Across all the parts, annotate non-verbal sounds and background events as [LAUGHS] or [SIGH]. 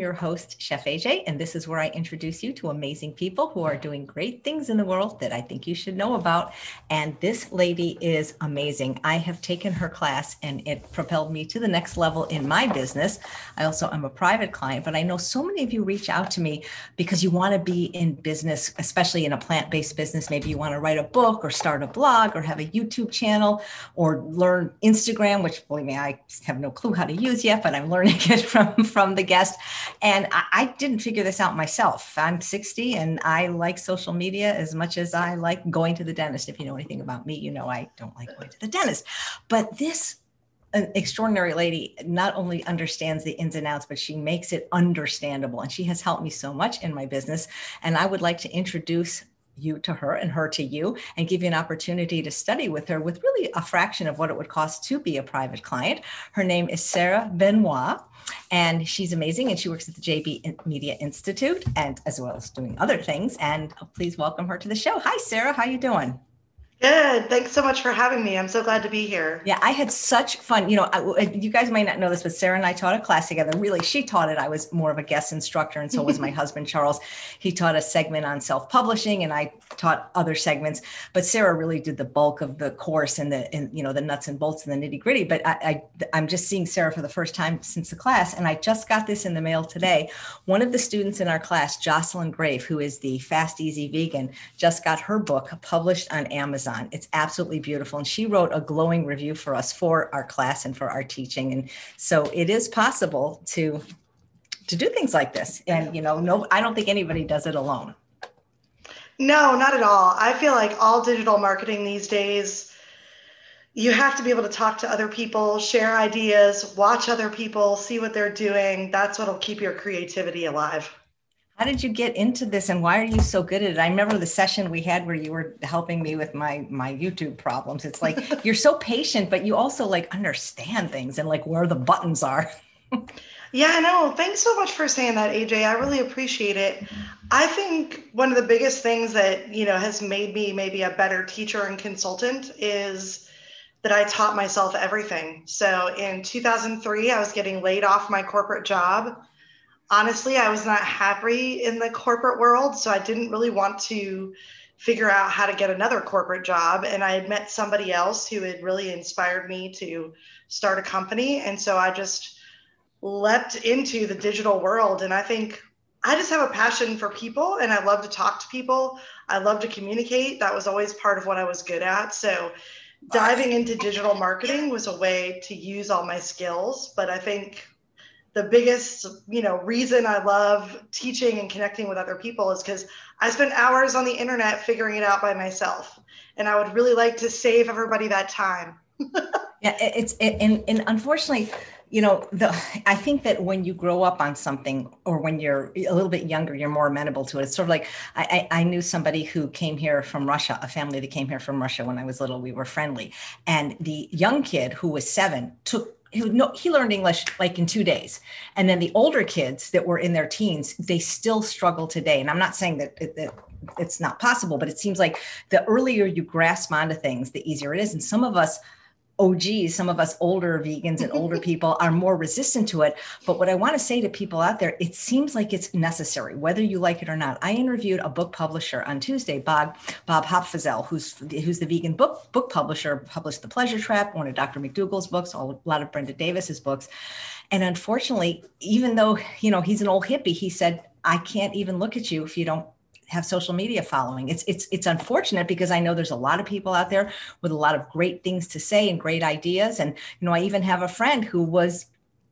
your host, Chef AJ, and this is where I introduce you to amazing people who are doing great things in the world that I think you should know about. And this lady is amazing. I have taken her class and it propelled me to the next level in my business. I also am a private client, but I know so many of you reach out to me because you want to be in business, especially in a plant based business. Maybe you want to write a book or start a blog or have a YouTube channel or learn Instagram, which believe me, I have no clue how to use yet, but I'm learning [LAUGHS] it from, from the guest and I, I, didn't figure this out myself. I'm 60 and I like social media as much as I like going to the dentist. If you know anything about me, you know I don't like going to the dentist. But this an extraordinary lady not only understands the ins and outs but she makes it understandable and she has helped me so much in my business and i would like to introduce you to her and her to you and give you an opportunity to study with her with really a fraction of what it would cost to be a private client. Her name is Sarah Benoit and she's amazing and she works at the JB Media Institute and as well as doing other things and please welcome her to the show. Hi Sarah, how you doing? Good. Thanks so much for having me. I'm so glad to be here. Yeah, I had such fun. You know, I, you guys might not know this, but Sarah and I taught a class together. Really, she taught it. I was more of a guest instructor, and so was my [LAUGHS] husband Charles. He taught a segment on self-publishing, and I taught other segments. But Sarah really did the bulk of the course and the and you know the nuts and bolts and the nitty gritty. But I, I I'm just seeing Sarah for the first time since the class, and I just got this in the mail today. One of the students in our class, Jocelyn Grave, who is the Fast Easy Vegan, just got her book published on Amazon. Amazon. It's absolutely beautiful. And she wrote a glowing review for us for our class and for our teaching. And so it is possible to to do things like this. And you know, no, I don't think anybody does it alone. No, not at all. I feel like all digital marketing these days, you have to be able to talk to other people, share ideas, watch other people, see what they're doing. That's what'll keep your creativity alive. How did you get into this and why are you so good at it? I remember the session we had where you were helping me with my my YouTube problems. It's like [LAUGHS] you're so patient, but you also like understand things and like where the buttons are. [LAUGHS] yeah, I know. Thanks so much for saying that, AJ. I really appreciate it. I think one of the biggest things that, you know, has made me maybe a better teacher and consultant is that I taught myself everything. So in 2003, I was getting laid off my corporate job honestly, I was not happy in the corporate world. So I didn't really want to figure out how to get another corporate job. And I had met somebody else who had really inspired me to start a company. And so I just leapt into the digital world. And I think I just have a passion for people and I love to talk to people. I love to communicate. That was always part of what I was good at. So diving into digital marketing was a way to use all my skills. But I think the biggest you know reason i love teaching and connecting with other people is because i spend hours on the internet figuring it out by myself and i would really like to save everybody that time. [LAUGHS] Yeah it's it, and, and unfortunately you know the i think that when you grow up on something or when you're a little bit younger you're more amenable to it. It's sort of like I, I knew somebody who came here from russia a family that came here from russia when i was little. We were friendly. And the young kid who was seven took he, no, he learned English like in two days. And then the older kids that were in their teens, they still struggle today. And I'm not saying that, that it's not possible, but it seems like the earlier you grasp onto things, the easier it is. And some of us oh geez, some of us older vegans and older [LAUGHS] people are more resistant to it. But what I want to say to people out there, it seems like it's necessary, whether you like it or not. I interviewed a book publisher on Tuesday, Bob Bob Holzapfel, who's who's the vegan book book publisher, published The Pleasure Trap, one of Dr. McDougall's books, a lot of Brenda Davis's books. And unfortunately, even though you know he's an old hippie, he said, I can't even look at you if you don't have social media following. It's it's it's unfortunate because I know there's a lot of people out there with a lot of great things to say and great ideas. And you know, I even have a friend who was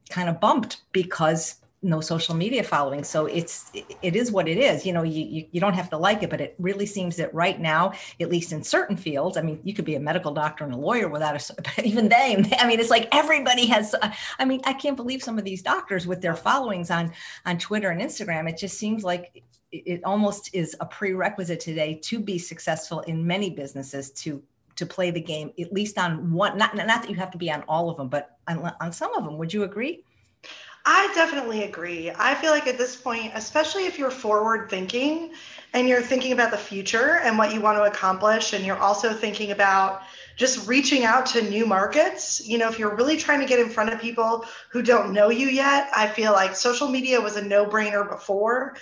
kind of bumped because no social media following so it's it is what it is you know you, you, you don't have to like it but it really seems that right now at least in certain fields i mean you could be a medical doctor and a lawyer without a [LAUGHS] even they i mean it's like everybody has i mean i can't believe some of these doctors with their followings on on twitter and instagram it just seems like it almost is a prerequisite today to be successful in many businesses to to play the game at least on one not not that you have to be on all of them but on, on some of them would you agree I definitely agree. I feel like at this point, especially if you're forward thinking and you're thinking about the future and what you want to accomplish, and you're also thinking about just reaching out to new markets. You know, if you're really trying to get in front of people who don't know you yet, I feel like social media was a no brainer before.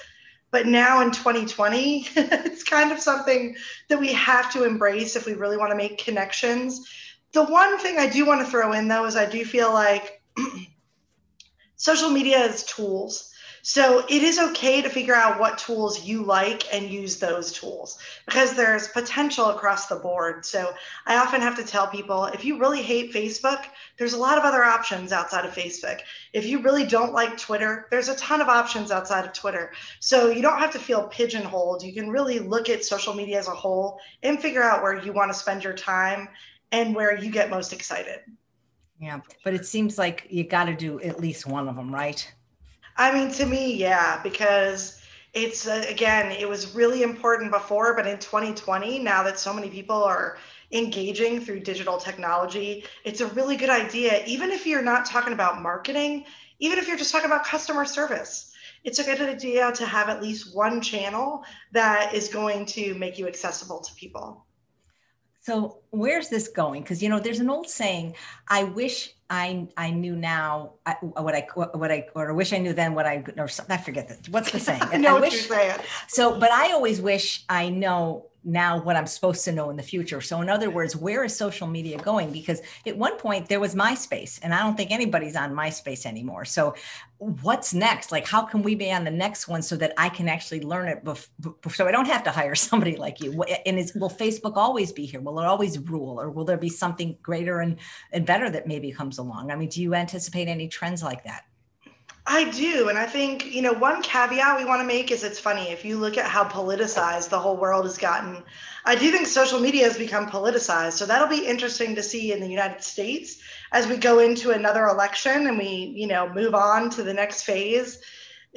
But now in 2020, [LAUGHS] it's kind of something that we have to embrace if we really want to make connections. The one thing I do want to throw in though is I do feel like [CLEARS THROAT] social media is tools. So it is okay to figure out what tools you like and use those tools because there's potential across the board. So I often have to tell people if you really hate Facebook, there's a lot of other options outside of Facebook. If you really don't like Twitter, there's a ton of options outside of Twitter. So you don't have to feel pigeonholed. You can really look at social media as a whole and figure out where you want to spend your time and where you get most excited. Yeah, but it seems like you got to do at least one of them, right? I mean, to me, yeah, because it's uh, again, it was really important before, but in 2020, now that so many people are engaging through digital technology, it's a really good idea, even if you're not talking about marketing, even if you're just talking about customer service. It's a good idea to have at least one channel that is going to make you accessible to people. So where's this going? Because you know, there's an old saying: "I wish I I knew now I, what I what I or wish I knew then what I or I forget that. What's the saying? [LAUGHS] I know I what wish, you're saying. So, but I always wish I know now what I'm supposed to know in the future. So, in other words, where is social media going? Because at one point there was MySpace, and I don't think anybody's on MySpace anymore. So, what's next? Like, how can we be on the next one so that I can actually learn it? Bef- so I don't have to hire [LAUGHS] somebody like you. And is will Facebook always be here? Will it always rule, or will there be something greater and and better that maybe comes along? I mean, do you anticipate any trends like that? I do. And I think, you know, one caveat we want to make is it's funny. If you look at how politicized the whole world has gotten, I do think social media has become politicized. So that'll be interesting to see in the United States as we go into another election and we, you know, move on to the next phase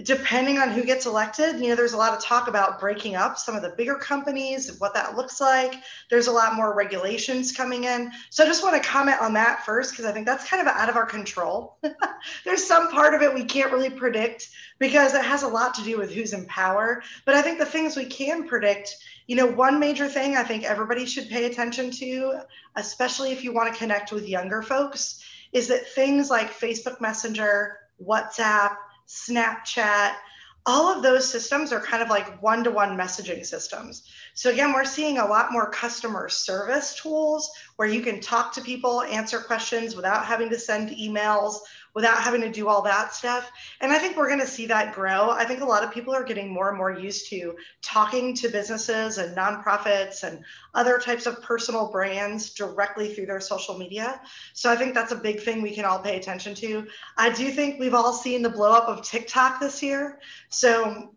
depending on who gets elected, you know, there's a lot of talk about breaking up some of the bigger companies, and what that looks like. There's a lot more regulations coming in. So I just want to comment on that first, because I think that's kind of out of our control. [LAUGHS] there's some part of it we can't really predict because it has a lot to do with who's in power. But I think the things we can predict, you know, one major thing I think everybody should pay attention to, especially if you want to connect with younger folks, is that things like Facebook Messenger, WhatsApp, Snapchat, all of those systems are kind of like one to one messaging systems. So, again, we're seeing a lot more customer service tools where you can talk to people, answer questions without having to send emails, without having to do all that stuff. And I think we're going to see that grow. I think a lot of people are getting more and more used to talking to businesses and nonprofits and other types of personal brands directly through their social media. So I think that's a big thing we can all pay attention to. I do think we've all seen the blow up of TikTok this year. So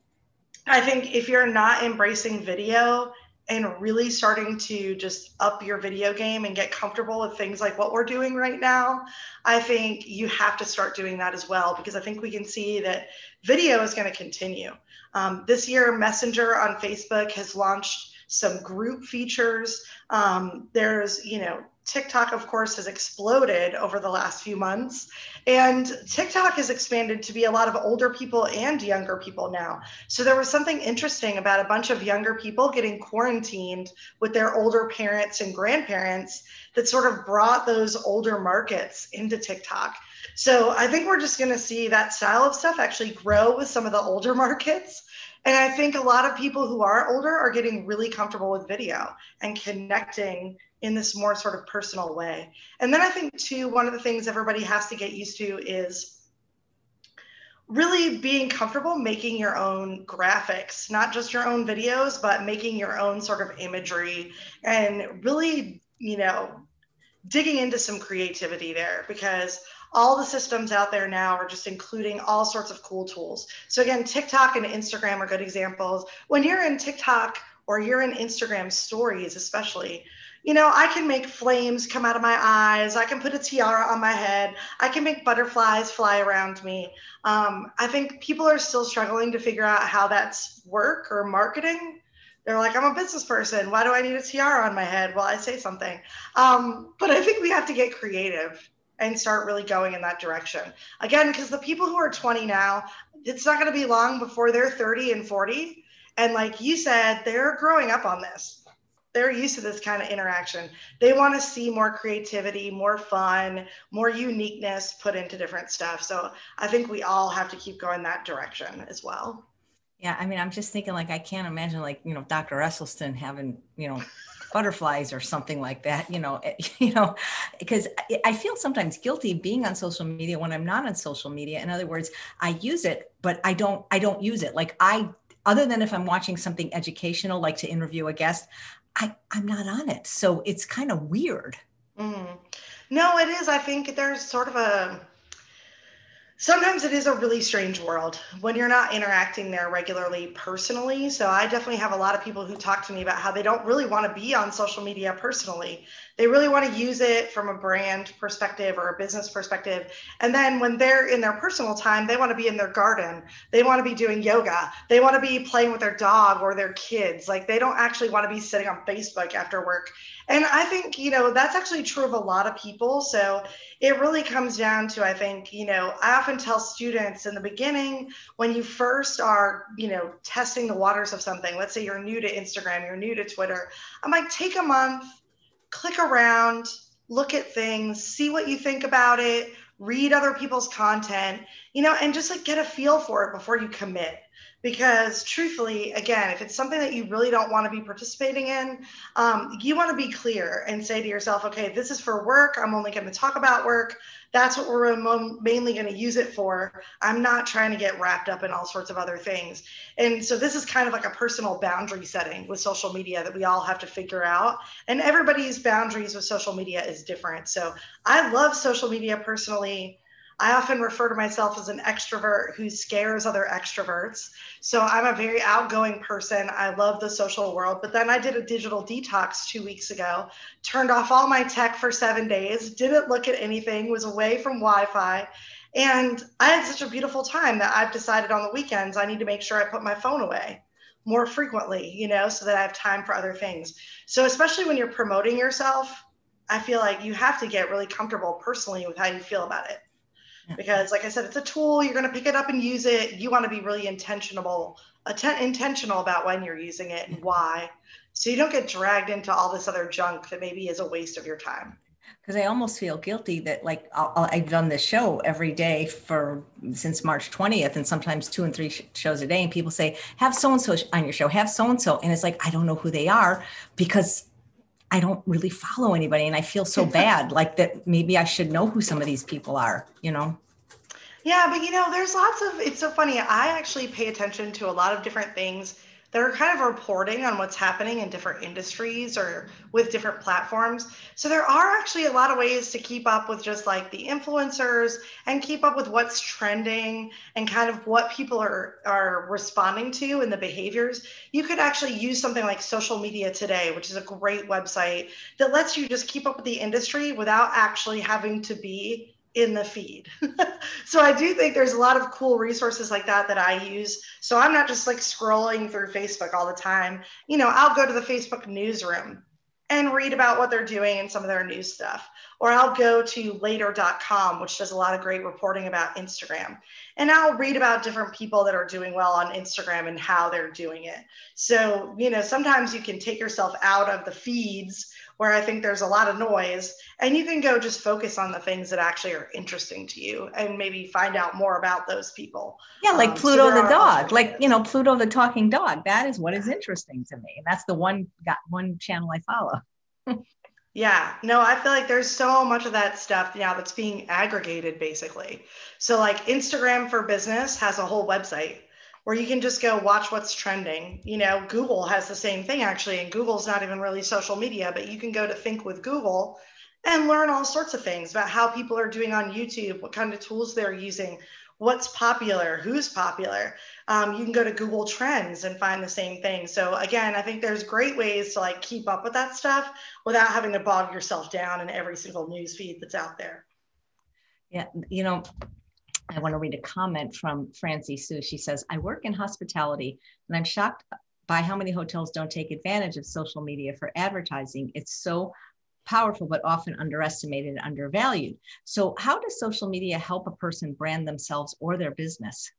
I think if you're not embracing video, and really starting to just up your video game and get comfortable with things like what we're doing right now, I think you have to start doing that as well because I think we can see that video is going to continue. Um, this year, Messenger on Facebook has launched some group features. Um, there's, you know, TikTok, of course, has exploded over the last few months. And TikTok has expanded to be a lot of older people and younger people now. So there was something interesting about a bunch of younger people getting quarantined with their older parents and grandparents that sort of brought those older markets into TikTok. So I think we're just going to see that style of stuff actually grow with some of the older [LAUGHS] markets. And I think a lot of people who are older are getting really comfortable with video and connecting in this more sort of personal way. And then I think, too, one of the things everybody has to get used to is really being comfortable making your own graphics, not just your own videos, but making your own sort of imagery and really, you know, digging into some creativity there because all the systems out there now are just including all sorts of cool tools. So again, TikTok and Instagram are good examples. When you're in TikTok or you're in Instagram stories, especially, you know, I can make flames come out of my eyes. I can put a tiara on my head. I can make butterflies fly around me. Um, I think people are still struggling to figure out how that's work or marketing. They're like, I'm a business person. Why do I need a tiara on my head while I say something? Um, but I think we have to get creative and start really going in that direction. Again, because the people who are 20 now, it's not going to be long before they're 30 and 40. And like you said, they're growing up on this. They're used to this kind of interaction. They want to see more creativity, more fun, more uniqueness put into different stuff. So I think we all have to keep going that direction as well. Yeah, I mean, I'm just thinking like I can't imagine like you know Dr. Esselstyn having you know butterflies or something like that you know eh, [LAUGHS] you know because i feel sometimes guilty being on social media when i'm not on social media in other words i use it but i don't i don't use it like i other than if i'm watching something educational like to interview a guest i i'm not on it so it's kind of weird mm. no it is i think there's sort of a sometimes it is a really strange world when you're not interacting there regularly personally. So I definitely have a lot of people who talk to me about how they don't really want to be on social media personally. They really want to use it from a brand perspective or a business perspective. And then when they're in their personal time, they want to be in their garden. They want to be doing yoga. They want to be playing with their dog or their kids. Like they don't actually want to be sitting on Facebook after work. And I think, you know, that's actually true of a lot of people. So it really comes down to, I think, you know, I often tell students in the beginning when you first are, you know, testing the waters of something, let's say you're new to Instagram, you're new to Twitter, I'm like, take a month click around, look at things, see what you think about it, read other people's content, you know, and just like get a feel for it before you commit because truthfully again if it's something that you really don't want to be participating in um, you want to be clear and say to yourself okay this is for work. I'm only going to talk about work. That's what we're mainly going to use it for. I'm not trying to get wrapped up in all sorts of other things. And so this is kind of like a personal boundary setting with social media that we all have to figure out. And everybody's boundaries with social media is different. So i love social media personally I often refer to myself as an extrovert who scares other extroverts. So I'm a very outgoing person. I love the social world. But then I did a digital detox two weeks ago, turned off all my tech for seven days, didn't look at anything, was away from Wi Fi. And I had such a beautiful time that I've decided on the weekends I need to make sure I put my phone away more frequently, you know, so that I have time for other things. So, especially when you're promoting yourself, I feel like you have to get really comfortable personally with how you feel about it because like i said it's a tool you're going to pick it up and use it. You want to be really intentional atten- intentional about when you're using it and why. So you don't get dragged into all this other junk that maybe is a waste of your time. Because I almost feel guilty that like i have done this show every day for since March 20th and sometimes two and three sh- shows a day and people say have so and so on your show have so and so and it's like I don't know who they are because I don't really follow anybody and I feel so [LAUGHS] bad like that maybe I should know who some of these people are, you know. Yeah, but you know, there's lots of it's so funny. I actually pay attention to a lot of different things that are kind of reporting on what's happening in different industries or with different platforms. So there are actually a lot of ways to keep up with just like the influencers and keep up with what's trending and kind of what people are are responding to and the behaviors. You could actually use something like social media today, which is a great website that lets you just keep up with the industry without actually having to be in the feed. [LAUGHS] so I do think there's a lot of cool resources like that that I use. So I'm not just like scrolling through Facebook all the time. You know, I'll go to the Facebook newsroom and read about what they're doing and some of their news stuff. Or I'll go to later.com, which does a lot of great reporting about Instagram. And I'll read about different people that are doing well on Instagram and how they're doing it. So, you know, sometimes you can take yourself out of the feeds where I think there's a lot of noise, and you can go just focus on the things that actually are interesting to you and maybe find out more about those people. Yeah, like um, Pluto so the dog, like you know Pluto the talking dog. That is what is interesting to me, and that's the one got one channel I follow. [LAUGHS] Yeah, no, I feel like there's so much of that stuff now that's being aggregated basically. So, like Instagram for Business has a whole website where you can just go watch what's trending. You know, Google has the same thing actually, and Google's not even really social media, but you can go to Think with Google and learn all sorts of things about how people are doing on YouTube, what kind of tools they're using, what's popular, who's popular. Um, you can go to Google Trends and find the same thing. So again, I think there's great ways to like keep up with that stuff without having to bog yourself down in every single news feed that's out there. Yeah, you know, I want to read a comment from Francie Sue. She says, I work in hospitality and I'm shocked by how many hotels don't take advantage of social media for advertising. It's so powerful, but often underestimated and undervalued. So, how does social media help a person brand themselves or their business?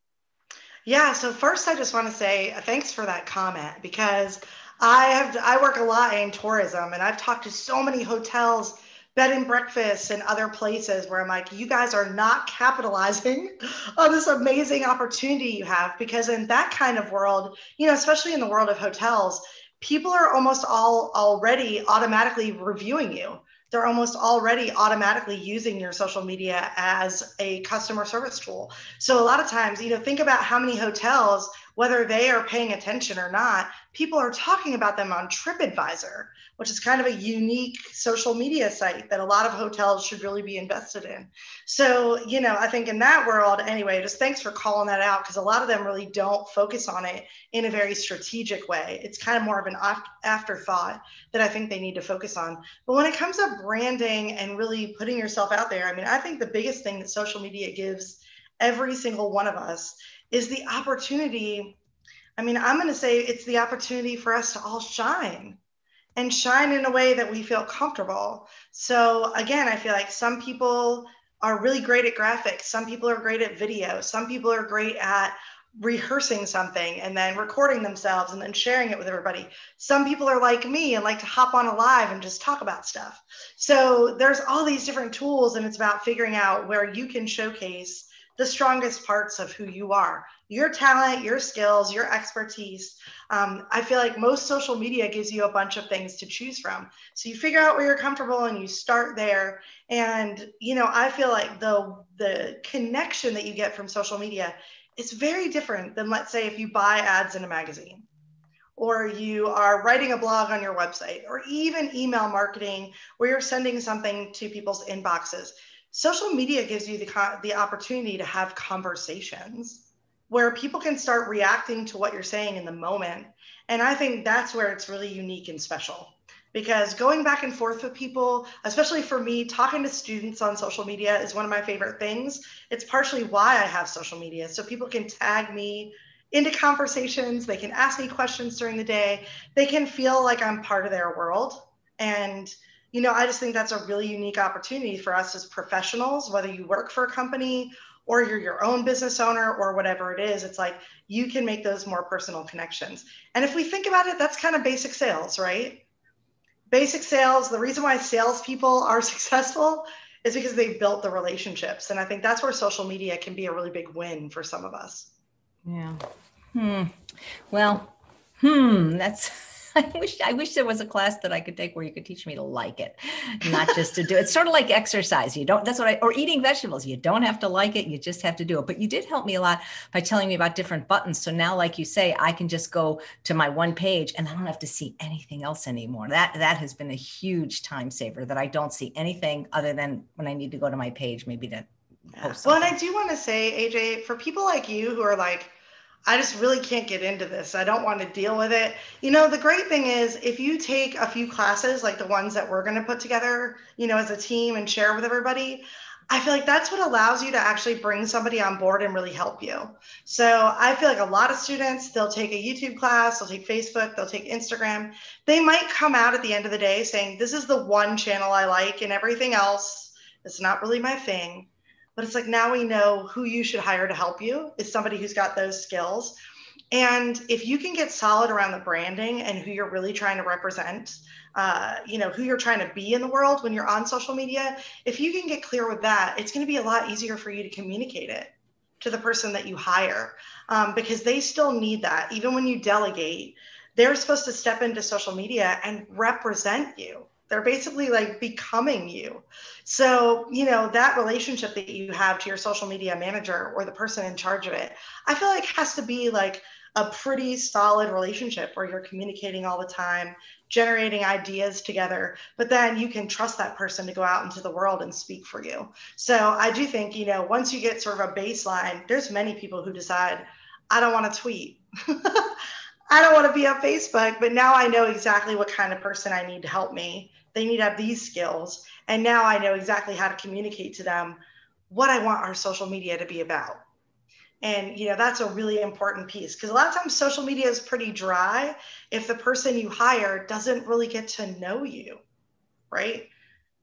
Yeah, so first I just want to say uh, thanks for that comment because I have I work a lot in tourism and I've talked to so many hotels, bed and breakfasts and other places where I'm like, you guys are not capitalizing [LAUGHS] on this amazing opportunity you have because in that kind of world, you know, especially in the world of hotels, people are almost all already automatically reviewing you they're almost already automatically using your social media as a customer service tool. So a lot of times, you know, think about how many hotels, whether they are paying attention or not, people are talking about them on TripAdvisor, which is kind of a unique social media site that a lot of hotels should really be invested in. So, you know, I think in that world, anyway, just thanks for calling that out because a lot of them really don't focus on it in a very strategic way. It's kind of more of an afterthought that I think they need to focus on. But when it comes to branding and really putting yourself out there, I mean, I think the biggest thing that social media gives every single one of us is the opportunity I mean, I'm going to say it's the opportunity for us to all shine and shine in a way that we feel comfortable. So, again, I feel like some people are really great at graphics, some people are great at video, some people are great at rehearsing something and then recording themselves and then sharing it with everybody. Some people are like me and like to hop on a live and just talk about stuff. So there's all these different tools and it's about figuring out where you can showcase the strongest parts of who you are your talent, your skills, your expertise. Um, I feel like most social media gives you a bunch of things to choose from. So you figure out where you're comfortable and you start there. And you know, I feel like the the connection that you get from social media is very different than let's say if you buy ads in a magazine or you are writing a blog on your website or even email marketing where you're sending something to people's inboxes social media gives you the, the opportunity to have conversations where people can start reacting to what you're saying in the moment. And I think that's where it's really unique and special because going back and forth with people, especially for me, talking to students on social media is one of my favorite things. It's partially why I have social media. So people can tag me into conversations, they can ask me questions during the day, they can feel like I'm part of their world. And you know, I just think that's a really unique opportunity for us as professionals, whether you work for a company or you're your own business owner or whatever it is. It's like you can make those more personal connections. And if we think about it, that's kind of basic sales, right? Basic sales, the reason why salespeople are [LAUGHS] successful is because they've built the relationships. And I think that's where social media can be a really big win for some of us. Yeah. Hmm. Well, hmm, that's [LAUGHS] [LAUGHS] I wish I wish there was a class that I could take where you could teach me to like it, not just to do it. It's sort of like exercise. You don't that's what I or eating vegetables. You don't have to like it, you just have to do it. But you did help me a lot by telling me about different buttons. So now, like you say, I can just go to my one page and I don't have to see anything else anymore. That that has been a huge time saver that I don't see anything other than when I need to go to my page, maybe to post. Well, and I do want to say, AJ, for people like you who are like, I just really can't get into this. I don't want to deal with it. You know, the great thing is if you take a few classes like the ones that we're going to put together, you know, as a team and share with everybody, I feel like that's what allows you to actually bring somebody on board and really help you. So I feel like a lot of students, they'll take a YouTube class, they'll take Facebook, they'll take Instagram. They might come out at the end of the day saying, This is the one channel I like, and everything else is not really my thing. But it's like now we know who you should hire to help you is somebody who's got those skills. And if you can get solid around the branding and who you're really trying to represent, uh, you know, who you're trying to be in the world when you're on social media, if you can get clear with that, it's going to be a lot easier for you to communicate it to the person that you hire um, because they still need that. Even when you delegate, they're supposed to step into social media and represent you. They're basically like becoming you. So, you know, that relationship that you have to your social media manager or the person in charge of it, I feel like has to be like a pretty solid relationship where you're communicating all the time, generating ideas together, but then you can trust that person to go out into the world and speak for you. So I do think, you know, once you get sort of a baseline, there's many people who decide, I don't want to tweet. [LAUGHS] I don't want to be on Facebook, but now I know exactly what kind of person I need to help me they need to have these skills. And now I know exactly how to communicate to them what I want our social media to be about. And you know that's a really important piece because a lot of times social media is pretty dry if the person you hire doesn't really get to know you, right?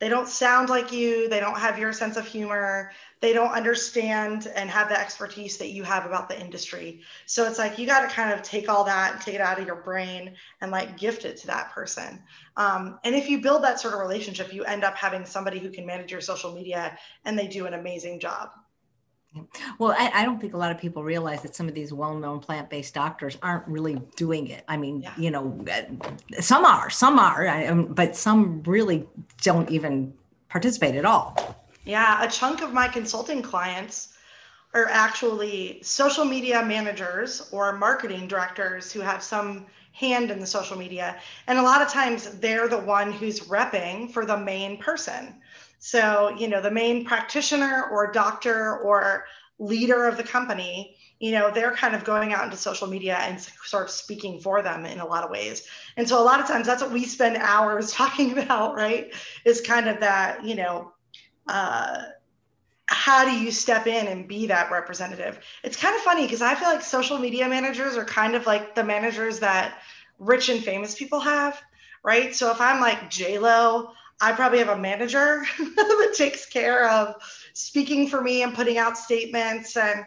They don't sound like you, they don't have your sense of humor, they don't understand and have the expertise that you have about the industry. So it's like you got to kind of take all that and take it out of your brain and like gift it to that person. Um, and if you build that sort of relationship, you end up having somebody who can manage your social media and they do an amazing job. Well, I, I, don't think a lot of people realize that some of these well-known plant-based doctors aren't really doing it. I mean, yeah. you know, uh, some are, some are, um, but some really don't even participate at all. Yeah, a chunk of my consulting clients are actually social media managers or marketing directors who have some hand in the social media. And a lot of times they're the one who's repping for the main person. So, you know, the main practitioner or doctor or leader of the company, you know, they're kind of going out into social media and sort of speaking for them in a lot of ways. And so a lot of times that's what we spend hours [LAUGHS] talking about, right? Is kind of that, you know, uh, how do you step in and be that representative? It's kind of funny because I feel like social media managers are kind of like the managers that rich and famous people have, right? So if I'm like J Lo, I probably have a manager [LAUGHS] that takes care of speaking for me and putting out statements and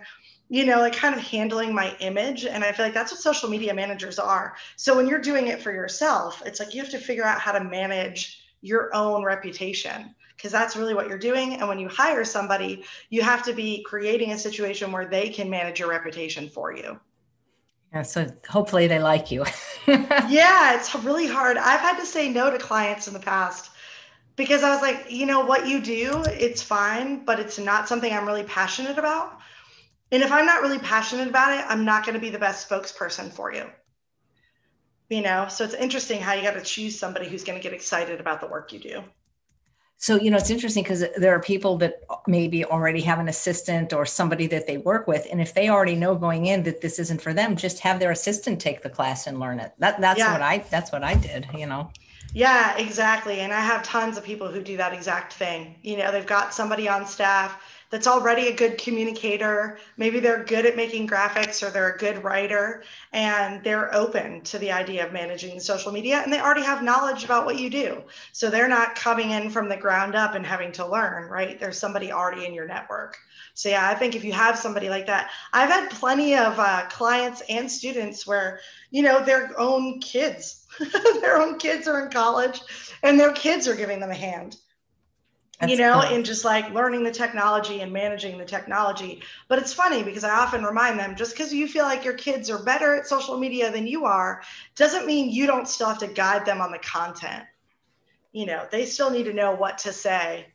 you know like kind of handling my image and i feel like that's what social media managers are so when you're doing it for yourself it's like you have to figure out how to manage your own reputation because that's really what you're doing and when you hire somebody you have to be creating a situation where they can manage your reputation for you yeah, so hopefully they like you. [LAUGHS] yeah, it's really hard. I've had to say no to clients in the past because I was like, you know, what you do, it's fine, but it's not something I'm really passionate about. And if I'm not really passionate about it, I'm not going to be the best spokesperson for you. You know, so it's interesting how you got to choose somebody who's going to get excited about the work you do. So, you know, it's interesting because there are people that maybe already have an assistant or somebody that they work with. And if they already know going in that this isn't for them, just have their assistant take the class and learn it. That, that's yeah. what I, that's what I did, you know? Yeah, exactly. And I have tons of people who do that exact thing. You know, they've got somebody on staff that's already a good communicator. Maybe they're good at making graphics or they're a good writer and they're open to the idea of managing social media and they already have knowledge about what you do. So they're not coming in from the ground up and having to learn, right? there's somebody already in your network. So yeah, I think if you have somebody like that, I've had plenty of uh, clients and students where, you know, their own kids, [LAUGHS] their own kids are in college and their kids are giving them a hand that's you know, cool. in just like learning the technology and managing the technology. But it's funny because I often remind them just because you feel like your kids are better at social media than you are, doesn't mean you don't still have to guide them on the content. You know, they still need to know what to say.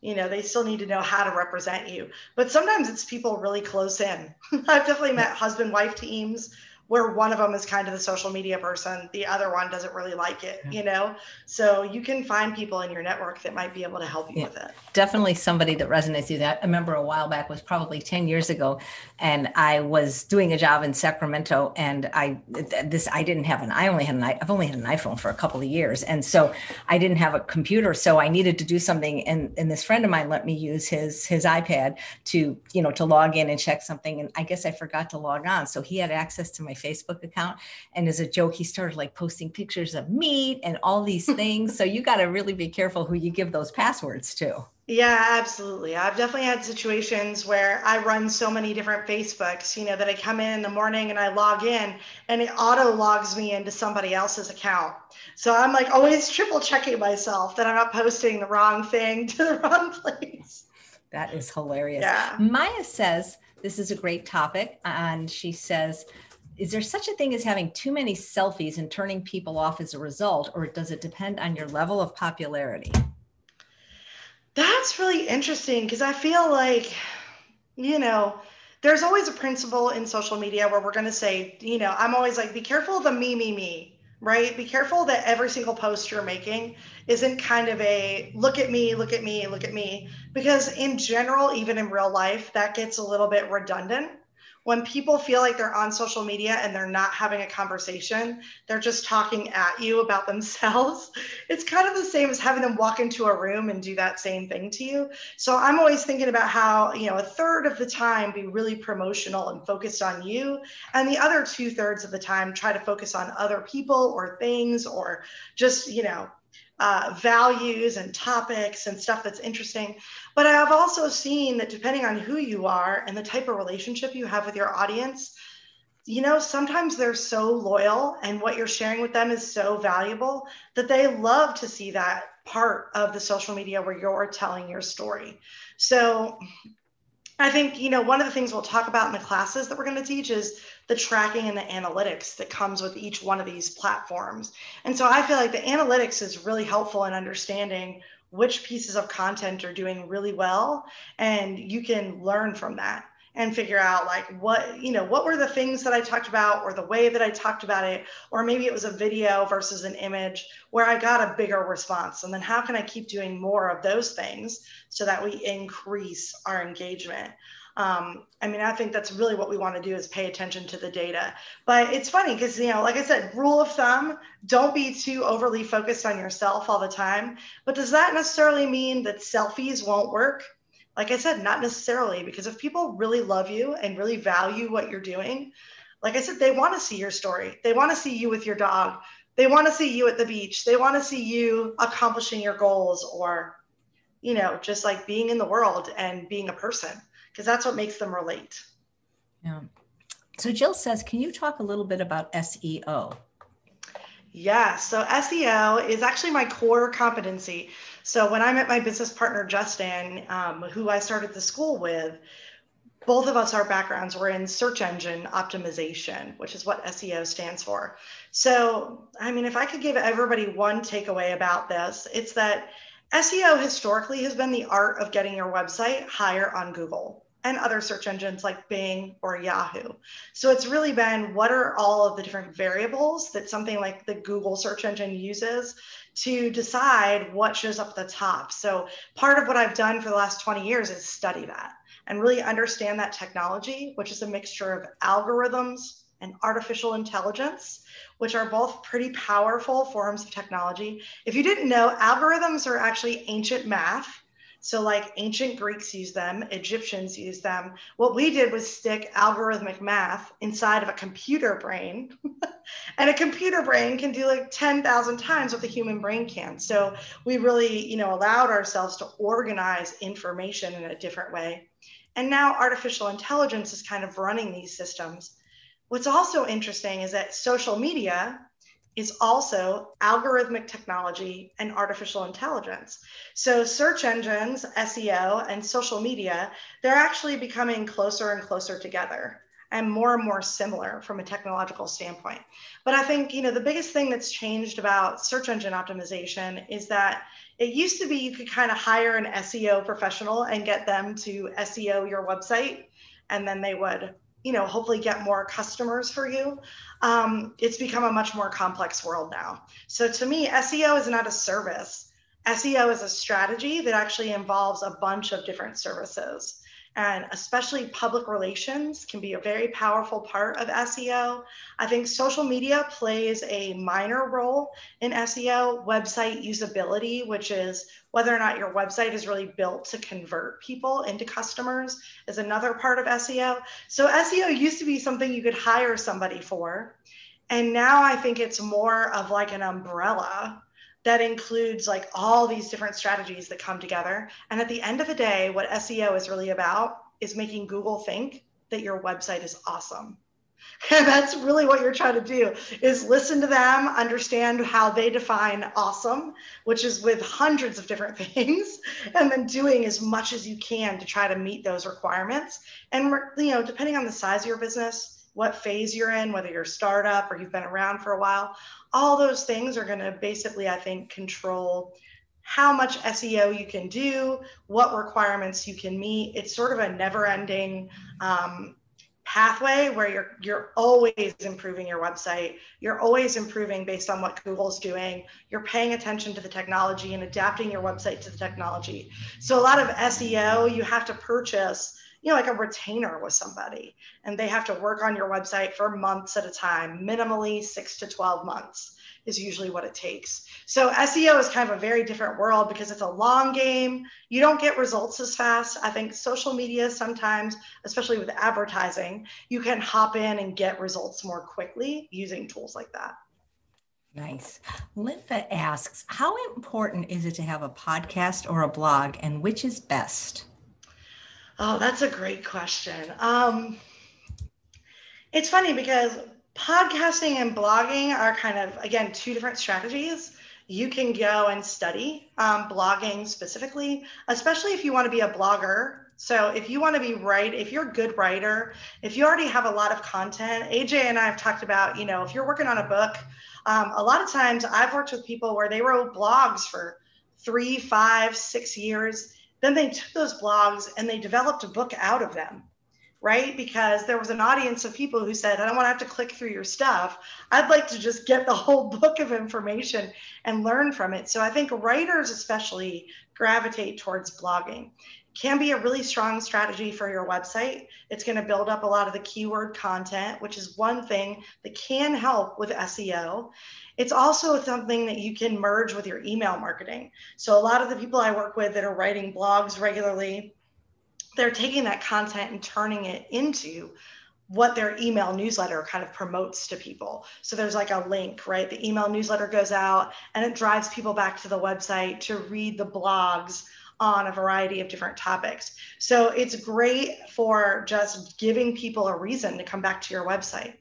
You know, they still need to know how to represent you. But sometimes it's people really close in. [LAUGHS] I've definitely met husband wife teams where one of them is kind of the social media person, the other one doesn't really like it, you know? So you can find people in your network that might be able to help you yeah, with it. Definitely somebody that resonates with that. I remember a while back was probably 10 years ago and I was doing a job in Sacramento and I this I didn't have an I only had an I've only had an iPhone for a couple of years and so I didn't have a computer so I needed to do something and and this friend of mine let me use his his iPad to you know to log in and check something and I guess I forgot to log on so he had access to my Facebook account. And as a joke, he started like posting pictures of meat and all these things. so you got to really be careful who you give those passwords to. Yeah, absolutely. I've definitely had situations where I run so many different Facebooks, you know, that I come in in the morning and I log in and it auto logs me into somebody else's account. So I'm like always triple checking myself that I'm not posting the wrong thing to the [LAUGHS] wrong place. That is hilarious. Yeah. Maya says this is a great topic. And she says, is there such a thing as having too many selfies and turning people off as a result, or does it depend on your level of popularity? That's really interesting because I feel like, you know, there's always a principle in social media where we're going to say, you know, I'm always like, be careful of the me, me, me, right? Be careful that every single post you're making isn't kind of a look at me, look at me, look at me. Because in general, even in real life, that gets a little bit redundant when people feel like they're on social media and they're not having a conversation, they're just talking at you about [LAUGHS] themselves. It's kind of the same as having them walk into a room and do that same thing to you. So I'm always thinking about how, you know, a third of the time be really promotional and focused on you, and the other two thirds of the time try to focus on other people or things or just, you know, uh, values and topics and stuff that's interesting. But I have also seen that depending on who you are and the type of relationship you have with your audience, you know, sometimes they're so loyal and what you're sharing with them is so valuable that they love to see that part of the social media where you're telling your story. So I think, you know, one of the things we'll talk about in the classes that we're going to teach is the tracking and the analytics that comes with each one of these platforms. And so I feel like the analytics is really helpful in understanding which pieces of content are doing really well and you can learn from that and figure out like what you know what were the things that i talked about or the way that i talked about it or maybe it was a video versus an image where i got a bigger response. And then how can i keep doing more of those things so that we increase our engagement um, I mean, I think that's really what we want to do is pay attention to the data. But it's funny because, you know, like I said, rule of thumb, don't be too overly focused on yourself all the time. But does that necessarily mean that selfies won't work? Like I said, not necessarily, because if people really love you and really value what you're doing, like I said, they want to see your story. They want to see you with your dog. They want to see you at the beach. They want to see you accomplishing your goals or, you know, just like being in the world and being a person, because that's what makes them relate. Yeah. So Jill says, can you talk a little bit about SEO? Yeah, so SEO is actually my core competency. So when I met my business partner, Justin, um, who I started the school with, both of us, our backgrounds were in search engine optimization, which is what SEO stands for. So, I mean, if I could give everybody one takeaway about this, it's that SEO historically has been the art of getting your website higher on Google and other search engines like Bing or Yahoo. So it's really been what are all of the different variables that something like the Google search engine uses to decide what shows up at the top. So part of what I've done for the last 20 years is study that and really understand that technology, which is a mixture of algorithms and artificial intelligence, which are both pretty powerful forms of technology. If you didn't know, algorithms are actually ancient math so, like ancient Greeks use them, Egyptians use them. What we did was stick algorithmic math inside of a computer brain. [LAUGHS] and a computer brain can do like 10,000 times what the human brain can. So, we really, you know, allowed ourselves to organize information in a different way. And now artificial intelligence is kind of running these systems. What's also interesting is that social media is also algorithmic technology and artificial intelligence. So, search engines, SEO, and social media, they're actually becoming closer and closer together and more and more similar from a technological standpoint. But I think, you know, the biggest thing that's changed about search engine optimization is that it used to be you could kind of hire an SEO professional and get them to SEO your website and then they would you know hopefully get more customers for you. Um, it's become a much more complex world now. So to me seo is not a service. Seo is a strategy that actually involves a bunch of different services and especially public relations can be a very powerful part of SEO. I think social media plays a minor role in SEO, website usability, which is whether or not your website is really built to convert people into customers, is another part of SEO. So SEO used to be something you could hire somebody for. And now I think it's more of like an umbrella that includes like all these different strategies that come together. And at the end of the day, what SEO is really about is making Google think that your website is awesome. And [LAUGHS] that's really what you're trying to do is listen to them, understand how they define awesome, which is with hundreds of different [LAUGHS] things, and then doing as much as you can to try to meet those requirements. And you know, depending on the size of your business, what phase you're in, whether you're a startup or you've been around for a while, all those things are going to basically, I think, control how much SEO you can do, what requirements you can meet. It's sort of a never-ending um, pathway where you're you're always improving your website. You're always improving based on what Google's doing. You're paying attention to the technology and adapting your website to the technology. So a lot of SEO, you have to purchase you know, like a retainer with somebody, and they have to work on your website for months at a time, minimally six to 12 months is usually what it takes. So SEO is kind of a very different world because it's a long game. You don't get results as fast. I think social media sometimes, especially with advertising, you can hop in and get results more quickly using tools like that. Nice. Linda asks, how important is it to have a podcast or a blog, and which is best? Oh, that's a great question. Um, it's funny because podcasting and blogging are kind of, again, two different strategies. You can go and study um, blogging specifically, especially if you want to be a blogger so if you want to be right, if you're a good writer, if you already have a lot of content, AJ and I have talked about, you know, if you're working on a book, um, a lot of times I've worked with people where they wrote blogs for three, five, six years. Then they took those blogs and they developed a book out of them, right? Because there was an audience of people who said, I don't want to have to click through your stuff. I'd like to just get the whole [LAUGHS] book of information and learn from it. So I think writers, especially, gravitate towards blogging can be a really strong strategy for your website. It's going to build up a lot of the keyword content, which is one thing that can help with SEO. It's also something that you can merge with your email marketing. So, a lot of the people I work with that are writing blogs regularly, they're taking that content and turning it into what their email newsletter kind of promotes to people. So there's like a link, right? The email newsletter goes out and it drives people back to the website to read the blogs on a variety of different topics. So it's great for just giving people a reason to come back to your website.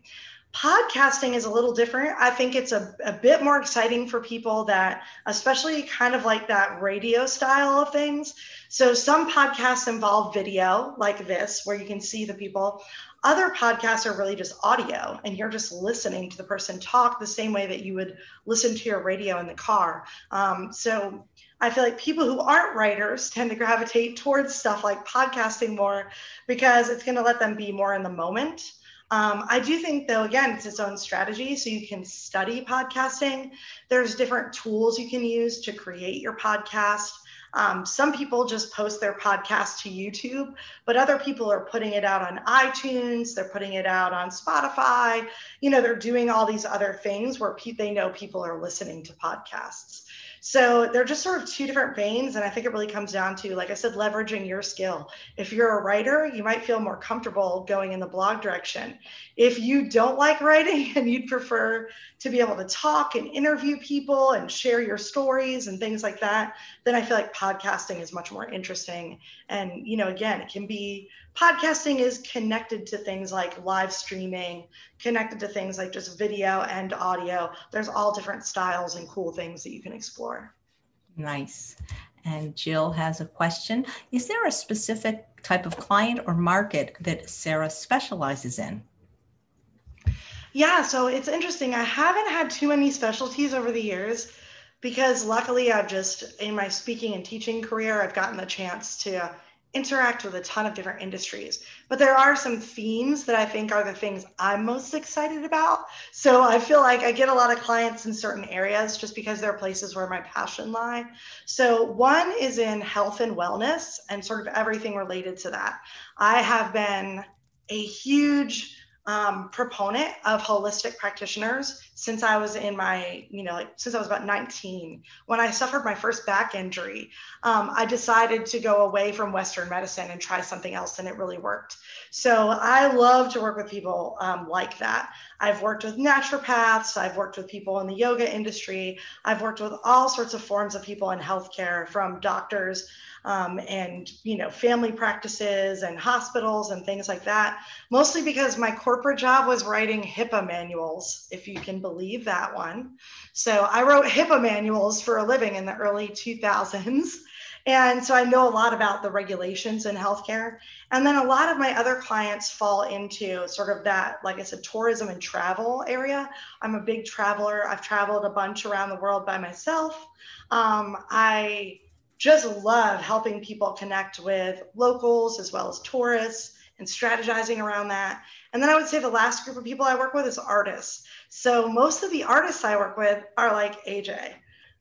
Podcasting is a little different. I think it's a, a bit more exciting for people that, especially kind of like that radio style of things. So some podcasts involve video like this, where you can see the people. Other podcasts are really just audio, and you're just listening to the person talk the same way that you would listen to your radio in the car. Um, so I feel like people who aren't writers tend to gravitate towards stuff like podcasting more because it's going to let them be more in the moment. Um, I do think, though, again, it's its own strategy. So you can study podcasting. There's different tools you can use to create your podcast. Um, some people just post their podcast to YouTube, but other people are putting it out on iTunes. They're putting it out on Spotify. You know, they're doing all these other things where pe- they know people are listening to podcasts. So they're just sort of two different veins. And I think it really comes down to, like I said, leveraging your skill. If you're a writer, you might feel more comfortable going in the blog direction. If you don't like writing [LAUGHS] and you'd prefer to be able to talk and interview people and share your stories and things like that, then I feel like podcasting is much more interesting. And, you know, again, it can be podcasting is connected to things like live streaming, connected to things like just video and audio. There's all different styles and cool things that you can explore. Nice. And Jill has a question. Is there a specific type of client or market that Sarah specializes in? Yeah, so it's interesting. I haven't had too many specialties over the years because luckily I've just, in my speaking and teaching career, I've gotten the chance to interact with a ton of different industries. But there are some themes that I think are the things I'm most excited about. So I feel like I get a lot of clients in certain areas just because they're places where my passion lie. So one is in health and wellness and sort of everything related to that. I have been a huge um, proponent of holistic practitioners since I was in my, you know, like since I was about 19. When I suffered my first back injury, um, I decided to go away from Western medicine and try something else, and it really worked. So I love to work with people um, like that. I've worked with naturopaths, I've worked with people in the yoga industry, I've worked with all sorts of forms of people in healthcare, from doctors um, and you know family practices and hospitals and things like that mostly because my corporate job was writing hipaa manuals if you can believe that one so i wrote hipaa manuals for a living in the early 2000s [LAUGHS] and so I know a lot about the regulations in healthcare. And then a lot of my other clients fall into sort of that, like I said, tourism and travel area. I'm a big traveler. I've traveled a bunch around the world by myself. Um, I just love helping people connect with locals as well as tourists and strategizing around that. And then I would say the last group of people I work with is artists. So most of the artists I work with are like AJ.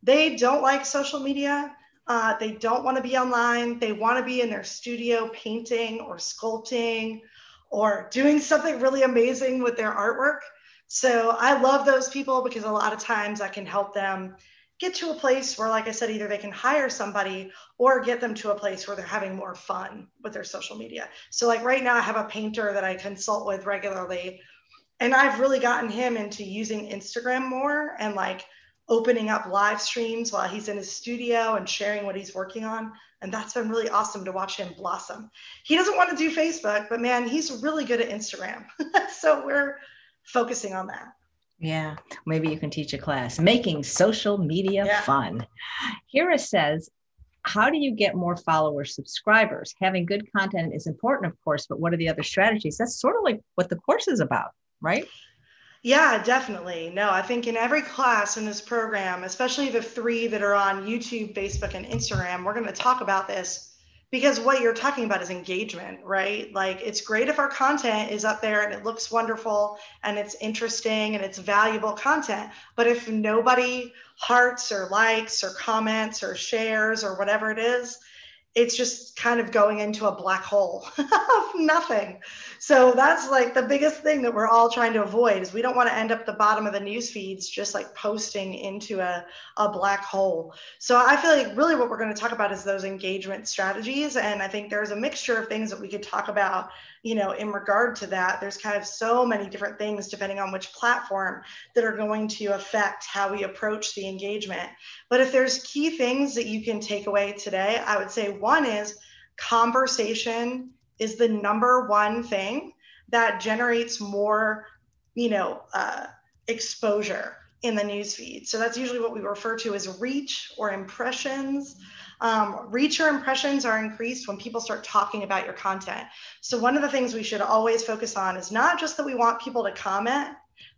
They don't like social media. Uh, they don't want to be online. They want to be in their studio painting or sculpting or doing something really amazing with their artwork. So I love those people because a lot of times I can help them get to a place where, like I said, either they can hire somebody or get them to a place where they're having more fun with their social media. So, like right now, I have a painter that I consult with regularly. And I've really gotten him into using Instagram more and like opening up live streams while he's in his studio and sharing what he's working on. And that's been really awesome to watch him blossom. He doesn't want to do Facebook, but man, he's really good at Instagram. [LAUGHS] so we're focusing on that. Yeah, maybe you can teach a class making social media yeah. fun. Hira says, How do you get more followers, subscribers? Having good content is important, of course, but what are the other strategies? That's sort of like what the course is about, right? Yeah, definitely. No, I think in every class in this program, especially the three that are on YouTube, Facebook, and Instagram, we're going to talk about this because what you're talking about is engagement, right? Like it's great if our content is up there and it looks wonderful and it's interesting and it's valuable content. But if nobody hearts or likes or comments or shares or whatever it is, it's just kind of going into a black hole [LAUGHS] of nothing. So that's like the biggest thing that we're all trying to avoid is we don't want to end up the bottom of the news feeds just like posting into a, a black hole. So I feel like really what we're going to talk about is those engagement strategies. And I think there's a mixture of things that we could talk about you know, in regard to that, there's kind of so many different things depending on which platform that are going to affect how we approach the engagement. But if there's key things that you can take away today, I would say one is conversation is the number one thing that generates more, you know, uh, exposure in the newsfeed. So that's usually what we refer to as reach or impressions. Um, reach or impressions are increased when people start talking about your content. So, one of the things we should always focus on is not just that we want people to comment,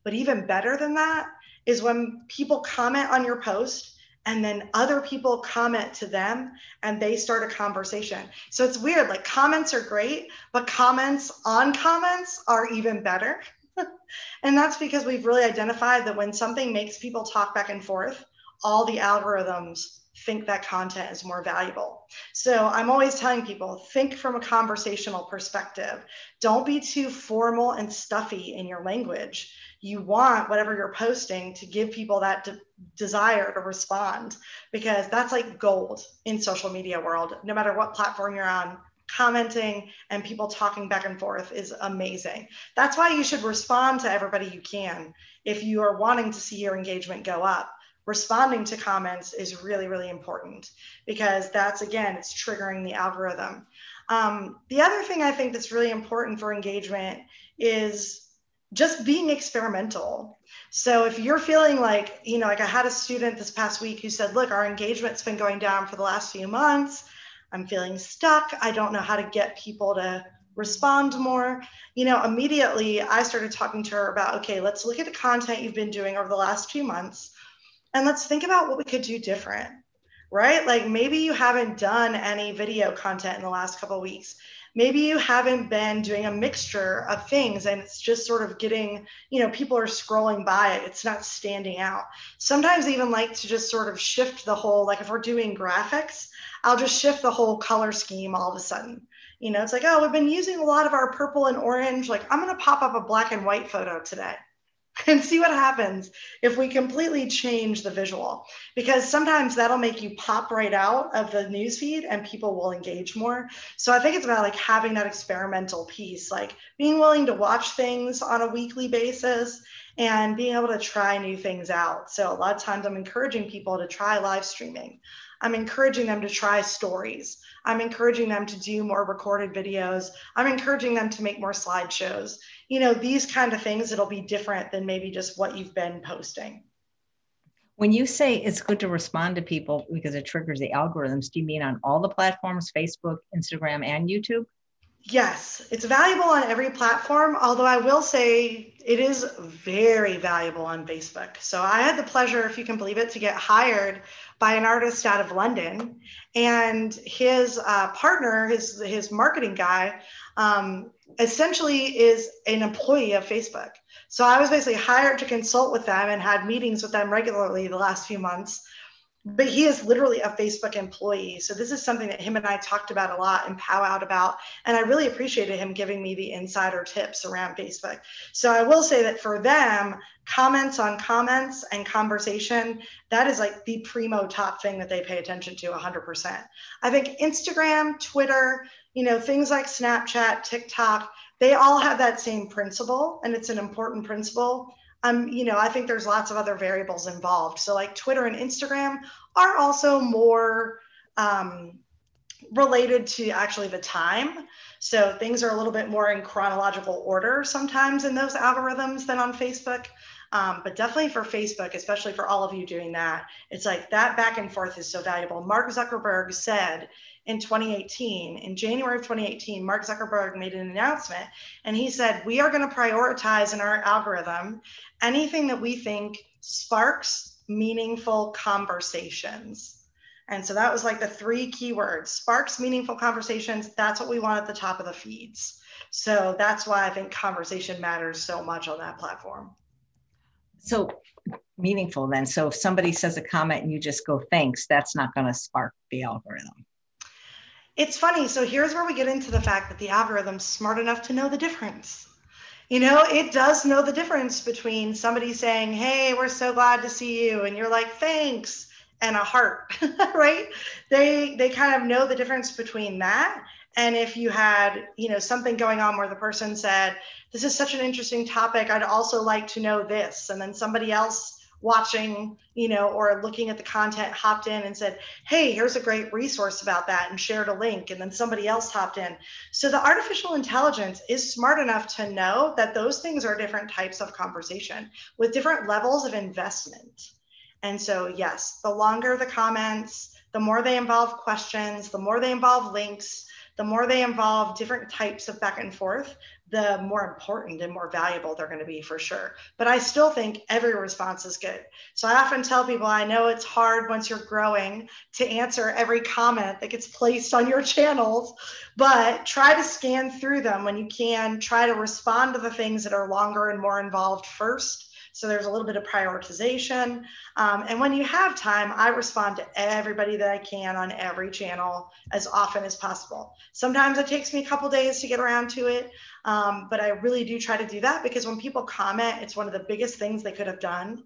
but even better than that is when people comment on your post and then other people comment to them and they start a conversation. So it's weird, like comments are great, but comments on comments are even better. [LAUGHS] and that's because we've really identified that when something makes people talk back and forth, all the algorithms think that content is more valuable. So I'm always telling people think from a conversational perspective. Don't be too formal and stuffy in your language. You want whatever you're posting to give people that de- desire to respond because that's like gold in social media world. No matter what platform you're on, commenting and people talking back and forth is amazing. That's why you should respond to everybody you can if you are wanting to see your engagement go up responding to comments is really, really important because that's, again, it's triggering the algorithm. Um, the other thing I think that's really important for engagement is just being experimental. So if you're feeling like, you know, like I had a student this past week who said, look, our engagement's been going down for the last few months. I'm feeling stuck. I don't know how to get people to respond more. You know, immediately I started talking to her about, okay, let's look at the content you've been doing over the last few months and let's think about what we could do different right? Like maybe you haven't done any video content in the last couple weeks. Maybe you haven't been doing a mixture of things and it's just sort of getting you know people are scrolling by it it's not standing out. Sometimes I even like to just sort of shift the whole like if we're doing graphics i'll just shift the whole color scheme all of a sudden. You know it's like oh we've been using a lot of our purple and orange. Like i'm going to pop up a black and white photo today [LAUGHS] and see what happens if we completely change the visual. Because sometimes that'll make you pop right out of the newsfeed and people will engage more. So i think it's about like having that experimental piece like being willing to watch things on a weekly basis and being able to try new things out. So a lot of times i'm encouraging people to try live streaming. I'm encouraging them to try stories. I'm encouraging them to do more recorded videos. I'm encouraging them to make more slideshows you know, these kind of things, it'll be different than maybe just what you've been posting. When you say it's good to respond to people because it triggers the algorithms, do you mean on all the platforms, Facebook, Instagram, and YouTube? Yes, it's valuable on every platform, although I will say it is very valuable on Facebook. So I had the pleasure, if you can believe it, to get hired by an artist out of London, and his uh, partner, his his marketing guy, um, essentially is an employee of Facebook. So I was basically hired to consult with them and had meetings with them regularly the last few months. But he is literally a Facebook employee. So this is something that him and I talked about a lot and pow out about. And I really appreciated him giving me the insider tips around Facebook. So I will say that for them, comments on comments and conversation, that is like the primo top thing that they pay attention to 100%. I think Instagram, Twitter, you know, things like Snapchat, TikTok, they all have that same principle and it's an important principle um, you know, I think there's lots of other variables involved. So like Twitter and Instagram are also more um, related to actually the time. So things are a little bit more in chronological order sometimes in those algorithms than on Facebook. Um, but definitely for Facebook, especially for all of you doing that, it's like that back and forth is so valuable. Mark Zuckerberg said in 2018, in January of 2018, Mark Zuckerberg made an announcement and he said, We are going to prioritize in our algorithm anything that we think sparks meaningful conversations. And so that was like the three keywords sparks meaningful conversations. That's what we want at the top of the feeds. So that's why I think conversation matters so much on that platform. So meaningful then. So if somebody says a comment and you just go thanks, that's not going to spark the algorithm. It's funny. So here's where we get into the fact that the algorithm's smart enough to know the difference. You know, it does know the difference between somebody saying, Hey, we're so glad to see you. And you're like, thanks, and a heart, [LAUGHS] right? They they kind of know the difference between that. And if you had, you know, something going on where the person said, This is such an interesting topic, I'd also like to know this. And then somebody else watching, you know, or looking at the content hopped in and said, Hey, here's a great resource about that and shared a link. And then somebody else hopped in. So the artificial intelligence is smart enough to know that those things are different types of conversation with different levels of investment. And so, yes, the longer the comments, the more they involve questions, the more they involve links, the more they involve different types of back and forth, the more important and more valuable they're going to be for sure. But I still think every response is good. So I often tell people I know it's hard once you're growing to answer every comment that gets placed on your [LAUGHS] channels, but try to scan through them when you can. Try to respond to the things that are longer and more involved first so there's a little bit of prioritization. Um, and when you have time, I respond to everybody that I can on every channel as often as possible. Sometimes it takes me a couple days to get around to it, um, but I really do try to do that because when people comment, it's one of the biggest things they could have done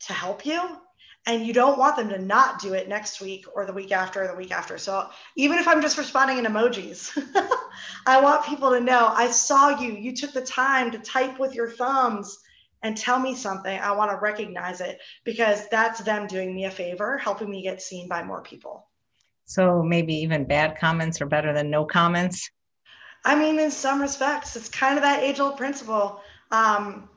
to help you and you don't want them to not do it next week or the week after or the week after. So even if I'm just responding in emojis, [LAUGHS] I want people to know I saw you. You took the time to type with your thumbs and tell me something, I want to recognize it because that's them doing me a favor, helping me get seen by more people. So maybe even bad comments are better than no comments. I mean, in some respects, it's kind of that age old principle. Um,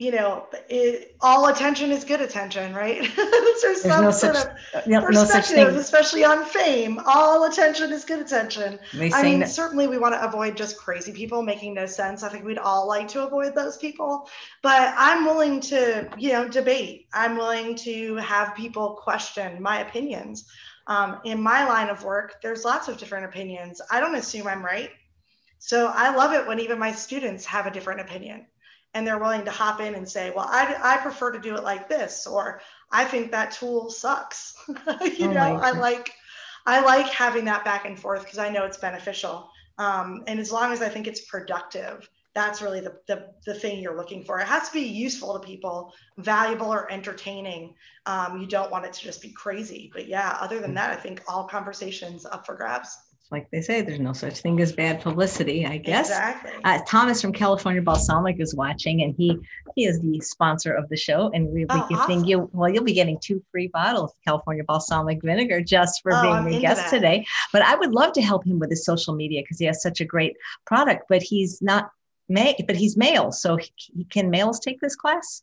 you know, it, all attention is good attention, right? [LAUGHS] There's, There's some no sort such, of no, perspective, no especially on fame. All attention is good attention. I mean, that- certainly we want to avoid just crazy people making no sense. I think we'd all like to avoid those people, but I'm willing to, you know, debate. I'm willing to have people question my opinions. Um, in my line of work, there's lots of different opinions. I don't assume I'm right. So I love it when even my students have a different opinion and they're willing to hop in and say, well, I, I prefer to do it like this, or I think that tool sucks. [LAUGHS] you oh know, I like, I like having that back and forth because I know it's beneficial. Um, and as long as I think it's productive, that's really the, the, the thing you're looking for. It has to be useful to people, valuable or entertaining. Um, you don't want it to just be crazy. But yeah, other than that, I think all conversations up for grabs like they say, there's no such thing as bad publicity, I guess. Exactly. Uh, Thomas from California Balsamic is watching, and he he is the sponsor of the show, and we'll be oh, giving awesome. you well, you'll be getting two free bottles of California Balsamic vinegar just for oh, being I'm the guest that. today. But I would love to help him with his social media because he has such a great product, but he's not male, but he's male, so he, can males take this class?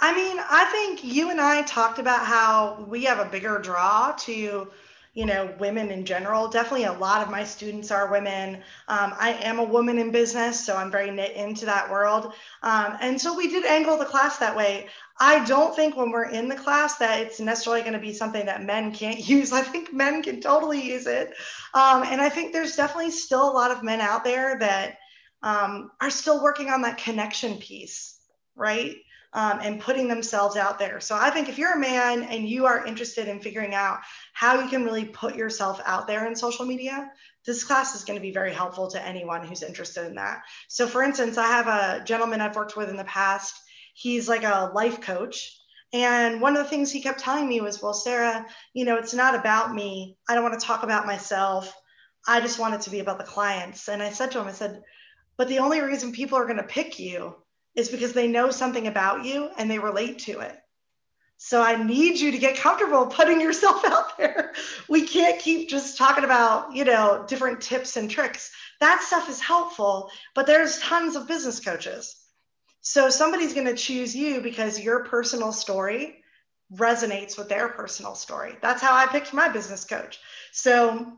I mean, I think you and I talked about how we have a bigger draw to you know, women in general. Definitely a lot of my students are women. Um, I am a woman in business, so I'm very knit into that world. Um, and so we did angle the class that way. I don't think when we're in the class that it's necessarily going to be something that men can't [LAUGHS] use. I think men can totally use it. Um, and I think there's definitely still a lot of men out there that um, are still working on that connection piece, right? Um, and putting themselves out there. So I think if you're a man and you are interested in figuring out how you can really put yourself out there in social media, this class is going to be very helpful to anyone who's interested in that. So, for instance, I have a gentleman I've worked with in the past. He's like a life coach. And one of the things he kept telling me was, Well, Sarah, you know, it's not about me. I don't want to talk about myself. I just want it to be about the clients. And I said to him, I said, but the only reason people are going to pick you is because they know something about you and they relate to it. So I need you to get comfortable putting yourself [LAUGHS] out there. We can't keep just talking about, you know, different tips and tricks. That stuff is helpful, but there's tons of business coaches. So somebody's going to choose you because your personal story resonates with their personal story. That's how I picked my business coach. So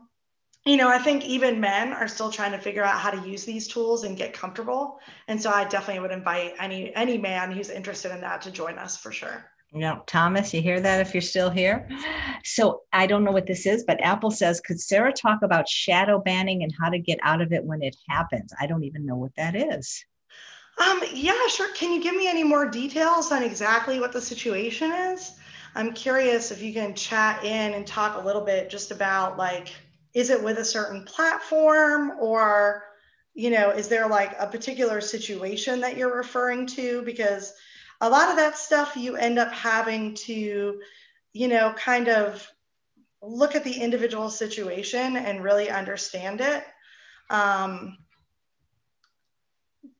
you know, I think even men are still trying to figure out how to use these tools and get comfortable. And so I definitely would invite any any man who's interested in that to join us for sure. Yeah, Thomas, you hear that if you're still here? So I don't know what this is, but Apple says, could Sarah talk about shadow banning and how to get out of it when it happens? I don't even know what that is. Um, yeah, sure. Can you give me any more details on exactly what the situation is? I'm curious if you can chat in and talk a little bit just about like is it with a certain platform or you know is there like a particular situation that you're referring to? Because a lot of that stuff you end up having to you know kind of look at the individual situation and really understand it. Um,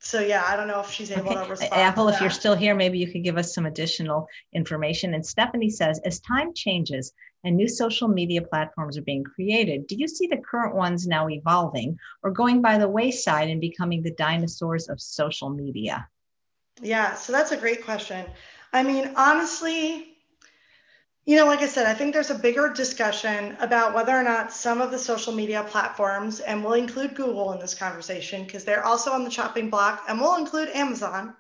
so yeah, I don't know if she's able okay. to respond. Apple, to if you're still here, maybe you could give us some additional information. And Stephanie says, as time changes and new social media platforms are being created, do you see the current ones now evolving or going by the wayside and becoming the dinosaurs of social media? Yeah, so that's a great question. I mean, honestly, you know, like I said, I think there's a bigger discussion about whether or not some of the social media platforms, and we'll include Google in this conversation because they're also on the chopping block, and we'll include Amazon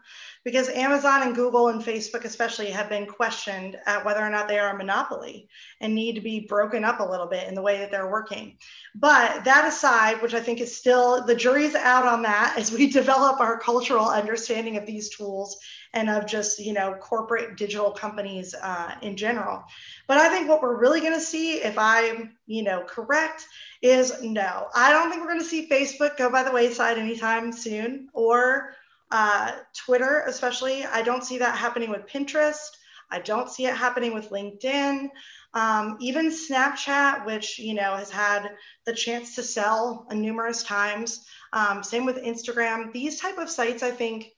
because Amazon and Google and Facebook, especially, have been questioned at whether or not they are a monopoly and need to be broken up a little bit in the way that they're working. But that aside, which I think is still the jury's out on that as we [LAUGHS] develop our cultural understanding of these tools and of just you know corporate digital companies uh, in general but i think what we're really going to see if i'm you know correct is no i don't think we're going to see facebook go by the wayside anytime soon or uh, twitter especially. I don't see that happening with pinterest. I don't see it happening with linkedin. Um, even snapchat which you know has had the chance to sell numerous times. Um, same with instagram. These type of sites i think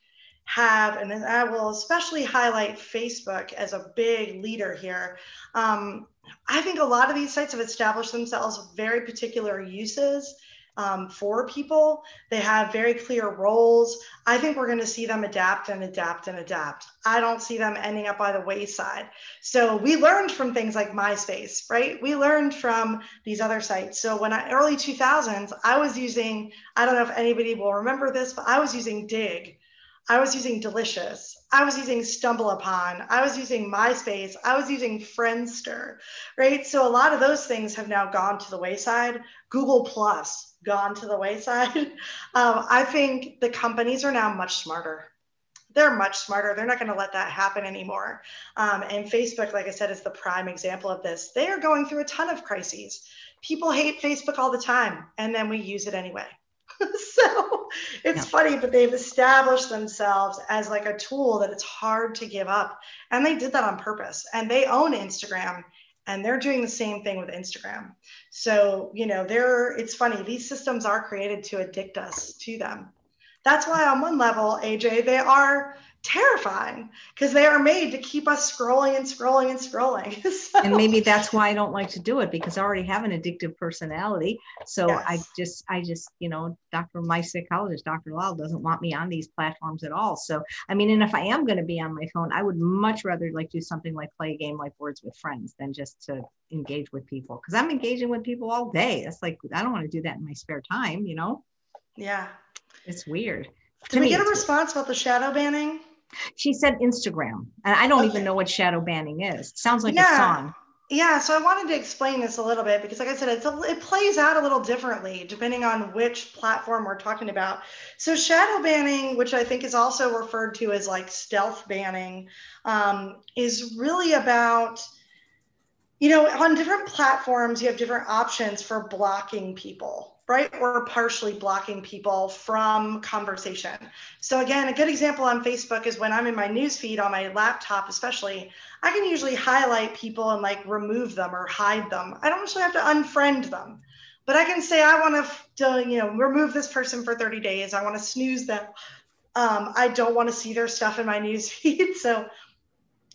have, and I will especially highlight Facebook as a big leader here. Um, I think a lot of these sites have established themselves very particular uses um, for people. They have very clear roles. I think we're going to see them adapt and adapt and adapt. I don't see them ending up by the wayside. So we learned from things like MySpace, right? We learned from these other sites. So when I early 2000s, I was using, I don't know if anybody will remember this, but I was using Digg I was using Delicious. I was using StumbleUpon. I was using MySpace. I was using Friendster, right? So a lot of those things have now gone to the wayside. Google Plus gone to the wayside. [LAUGHS] um, I think the companies are now much smarter. They're much smarter. They're not going to let that happen anymore. Um, and Facebook, like I said, is the prime example of this. They are going through a ton of crises. People hate Facebook all the time, and then we use it anyway. [LAUGHS] so it's yeah. funny, but they've established themselves as like a tool that it's hard to give up. And they did that on purpose. And they own Instagram and they're doing the same thing with Instagram. So, you know, they're it's funny, these systems are created to addict us to them. That's why on one level, AJ, they are terrifying because they are made to keep us scrolling and scrolling and scrolling. [LAUGHS] so, and maybe that's why I don't like to do it because I already have an addictive personality. So yes. I just, I just, you know, Dr. My psychologist, Dr. Lal, doesn't want me on these platforms at all. So, I mean, and if I am going to be on my phone, I would much rather like do something like play a game like Words with Friends than just to engage with people because I'm engaging with people all day. That's like, I don't want to do that in my spare time, you know? Yeah. It's weird. Did we get a response about the shadow banning? She said Instagram, and I don't okay. even know what shadow banning is. It sounds like yeah. a song. Yeah, so I wanted to explain this a little bit because, like I said, it's a, it plays out a little differently depending on which platform we're talking about. So, shadow banning, which I think is also referred to as like stealth banning, um, is really about, you know, on different platforms, you have different options for blocking people right? Or partially blocking people from conversation. So again, a good example on Facebook is when I'm in my newsfeed on my laptop, especially, I can usually highlight people and like remove them or hide them. I don't actually have to unfriend them. but I can say I want to, you know, remove this person for 30 days. I want to snooze them. Um, I don't want to see their stuff in my news [LAUGHS] feed. So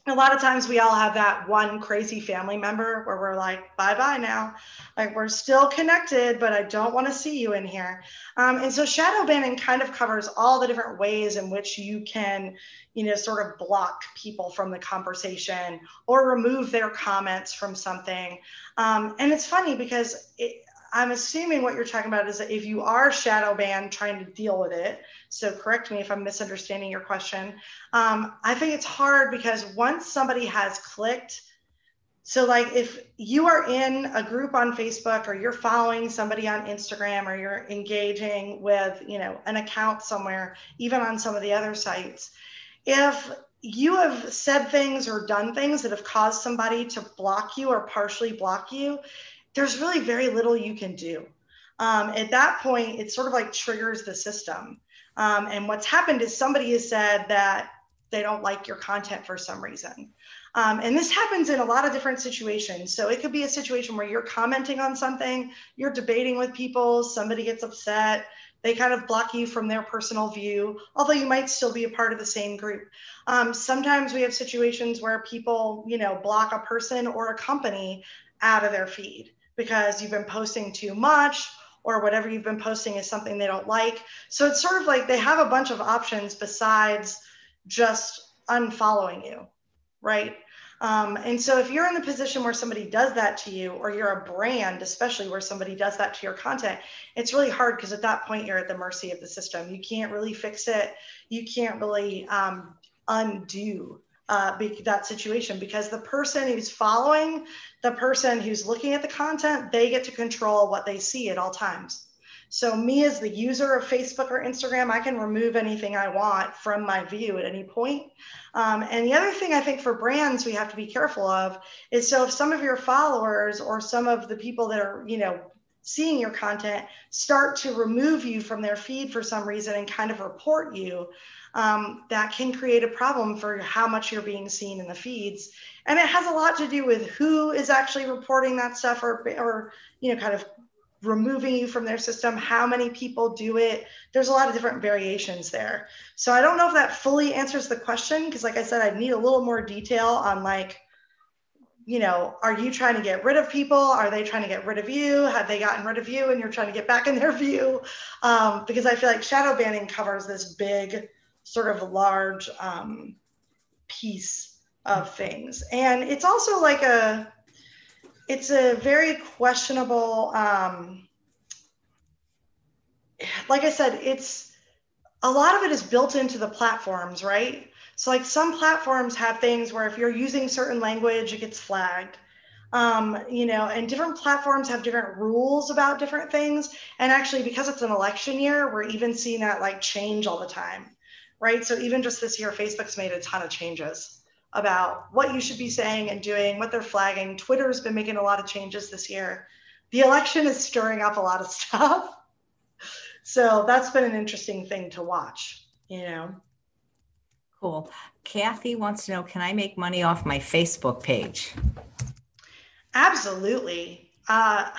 a lot of times we all have that one crazy family member where we're like, bye bye now. Like we're still connected, but I don't want to see you in here. Um, and so shadow banning kind of covers all the different ways in which you can, you know, sort of block people from the conversation or remove their comments from something. Um, and it's funny because it, I'm assuming what you're talking about is that if you are shadow banned trying to deal with it, so correct me if I'm misunderstanding your question. Um, I think it's hard because once somebody has clicked, so like if you are in a group on Facebook or you're following somebody on Instagram or you're engaging with, you know, an account somewhere, even on some of the other sites, if you have said things or done things that have caused somebody to block you or partially block you, there's really very little you can do. Um, at that point, it sort of like triggers the system. Um, and what's happened is somebody has said that they don't like your content for some reason. Um, and this happens in a lot of different situations. So it could be a situation where you're commenting on something, you're debating with people, somebody gets upset, they kind of block you from their personal view, although you might still be a part of the same group. Um, sometimes we have situations where people, you know, block a person or a company out of their feed because you've been posting too much or whatever you've been posting is something they don't like. So it's sort of like they have a bunch of options besides just unfollowing you, right? Um, and so if you're in the position where somebody does that to you, or you're a brand, especially where somebody does that to your content, it's really hard because at that point you're at the mercy of the system. You can't really fix it. You can't really um, undo uh, that situation because the person who's following, the person who's looking at the content, they get to control what they see at all times. So, me as the user of Facebook or Instagram, I can remove anything I want from my view at any point. Um, and the other thing I think for brands we have to be careful of is so if some of your followers or some of the people that are, you know, seeing your content start to remove you from their feed for some reason and kind of report you, um, that can create a problem for how much you're being seen in the feeds. And it has a lot to do with who is actually reporting that stuff or, or you know, kind of removing you from their system, how many people do it. There's a lot of different variations there. So I don't know if that fully answers the question because like I said, I need a little more detail on like, you know, are you trying to get rid of people? Are they trying to get rid of you? Have they gotten rid of you and you're trying to get back in their [LAUGHS] view? Um, because I feel like shadow banning covers this big sort of large um, piece of things. And it's also like a, it's a very questionable, um, like I said, it's a lot of it is built into the platforms, right? So like some platforms have things where if you're using certain language, it gets flagged. Um, you know, and different platforms have different rules about different things. And actually, because it's an election year, we're even seeing that like change all the time right? So even just this year, Facebook's made a ton of changes about what you should be saying and doing, what they're flagging. Twitter's been making a lot of changes this year. The election is stirring up a lot of [LAUGHS] stuff. So that's been an interesting thing to watch, you know. Cool. Kathy wants to know Can I make money off my Facebook page? Absolutely. Uh,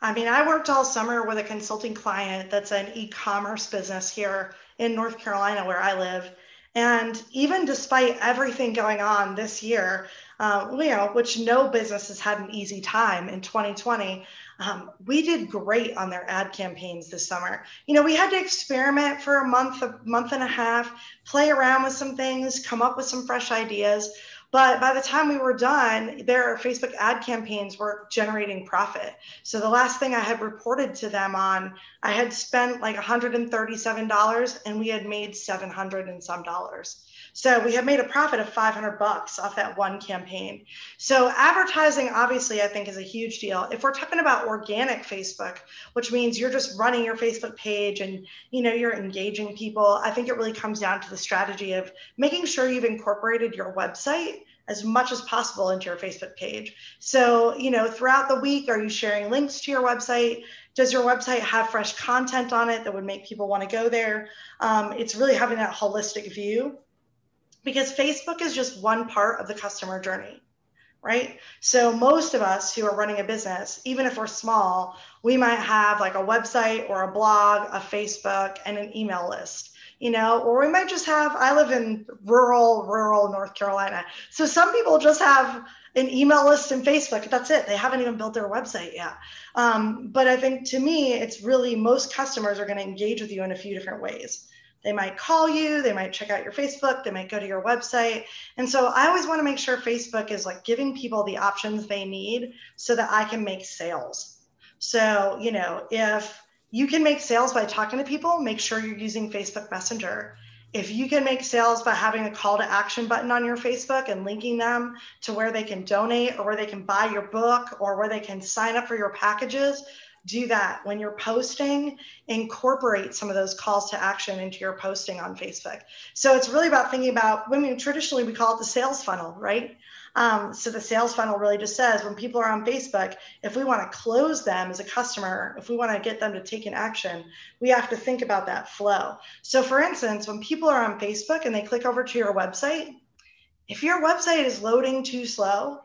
I mean, I worked all summer with a consulting client that's an e commerce business here in North Carolina, where I live. And even despite everything going on this year, uh, you know, which no business has had an easy time in 2020, um, we did great on their ad campaigns this summer. You know, we had to experiment for a month, a month and a half, play around with some things, come up with some fresh ideas. But by the time we were done, their Facebook ad campaigns were generating profit. So the last thing I had reported to them on, I had spent like $137 and we had made 700 and some dollars. So we have made a profit of 500 bucks off that one campaign. So advertising, obviously, I think is a huge deal. If we're talking about organic Facebook, which means you're just running your Facebook page and you know you're engaging people, I think it really comes down to the strategy of making sure you've incorporated your website as much as possible into your Facebook page. So, you know, throughout the week, are you sharing links to your website? Does your website have fresh content on it that would make people want to go there? Um, it's really having that holistic view because Facebook is just one part of the customer journey, right? So most of us who are running a business, even if we're small, we might have like a website or a blog, a Facebook, and an email list. You know, or we might just have, I live in rural, rural North Carolina. So some people just have an email list and Facebook. That's it. They haven't even built their website yet. Um, but I think to me, it's really most customers are going to engage with you in a few different ways. They might call you, they might check out your Facebook, they might go to your website. And so I always want to make sure Facebook is like giving people the options they need so that I can make sales. So, you know, if you can make sales by talking to people, make sure you're using Facebook Messenger. If you can make sales by having a call to action button on your Facebook and linking them to where they can donate or where they can buy your book or where they can sign up for your packages, do that when you're posting incorporate some of those calls to action into your posting on facebook. So it's really about thinking about I mean traditionally we call it the sales funnel right? Um, so the sales funnel really just says when people are on facebook if we want to close them as a customer if we want to get them to take an action we have to think about that flow. So for instance when people are on facebook and they click over to your website if your website is loading too slow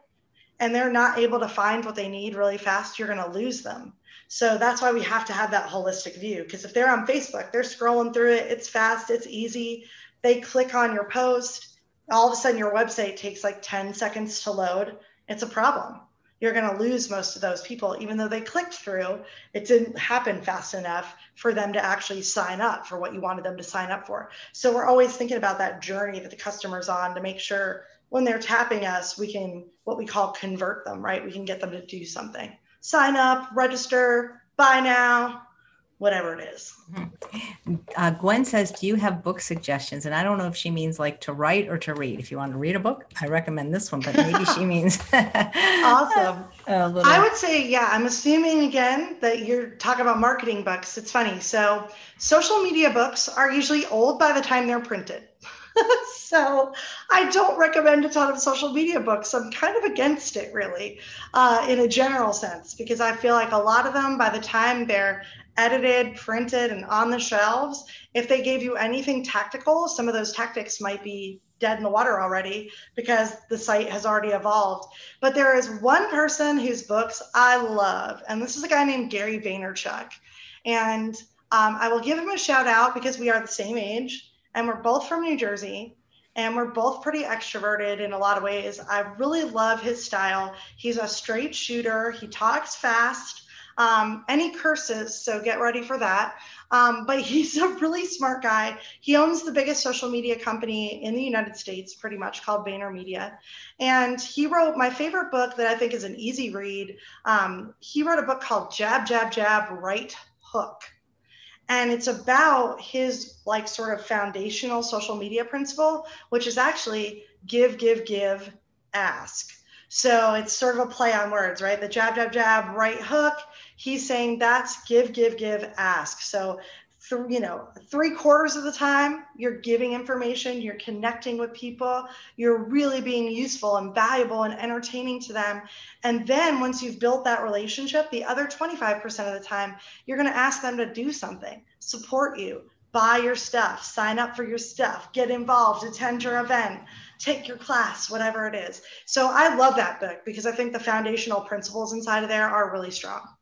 and they're not able to find what they need really fast you're going to lose them so that's why we have to have that holistic view. Because if they're on Facebook, they're scrolling through it, it's fast, it's easy. They click on your post, all of a sudden your website takes like 10 seconds to load. It's a problem. You're going to lose most of those people, even though they clicked through. It didn't happen fast enough for them to actually sign up for what you wanted them to sign up for. So we're always thinking about that journey that the customer's on to make sure when they're tapping us, we can what we call convert them, right? We can get them to do something sign up, register, buy now, whatever it is. Uh, Gwen says, Do you have book suggestions? And I don't know if she means like to write or to read. If you want to read a book, I recommend this one, but maybe she [LAUGHS] means. [LAUGHS] awesome. I would say, yeah, I'm assuming again that you're talking about marketing books. It's funny. So, social media books are usually old by the time they're printed. [LAUGHS] so I don't recommend a ton of social media books. I'm kind of against it, really, uh, in a general sense, because I feel like a lot of them, by the time they're edited, printed, and on the shelves, if they gave you anything tactical, some of those tactics might be dead in the water already because the site has already evolved. But there is one person whose books I love, and this is a guy named Gary Vaynerchuk. And um, I will give him a shout out because we are the same age and we're both from New Jersey and we're both pretty extroverted in a lot of ways. I really love his style. He's a straight shooter, he talks fast. Um, curses, so get ready for that. Um, but [LAUGHS] he's a really smart guy. He owns the biggest social media company in the United States, pretty much called VaynerMedia. And he wrote my favorite book that I think is an easy read. Um, he wrote a book called Jab, Jab, Jab, Right Hook and it's about his like sort of foundational social media principle which is actually give give give ask. So it's sort of a play on words right? The jab jab jab right hook. He's saying that's give give give ask. So you know three quarters of the time you're giving information you're connecting with people you're really being useful and valuable and entertaining to them. And then once you've built that relationship the other 25% of the time you're going to ask them to do something support you buy your stuff sign up for your stuff get involved attend your event take your class whatever it is. So i love that book because i think the foundational principles inside of there are really strong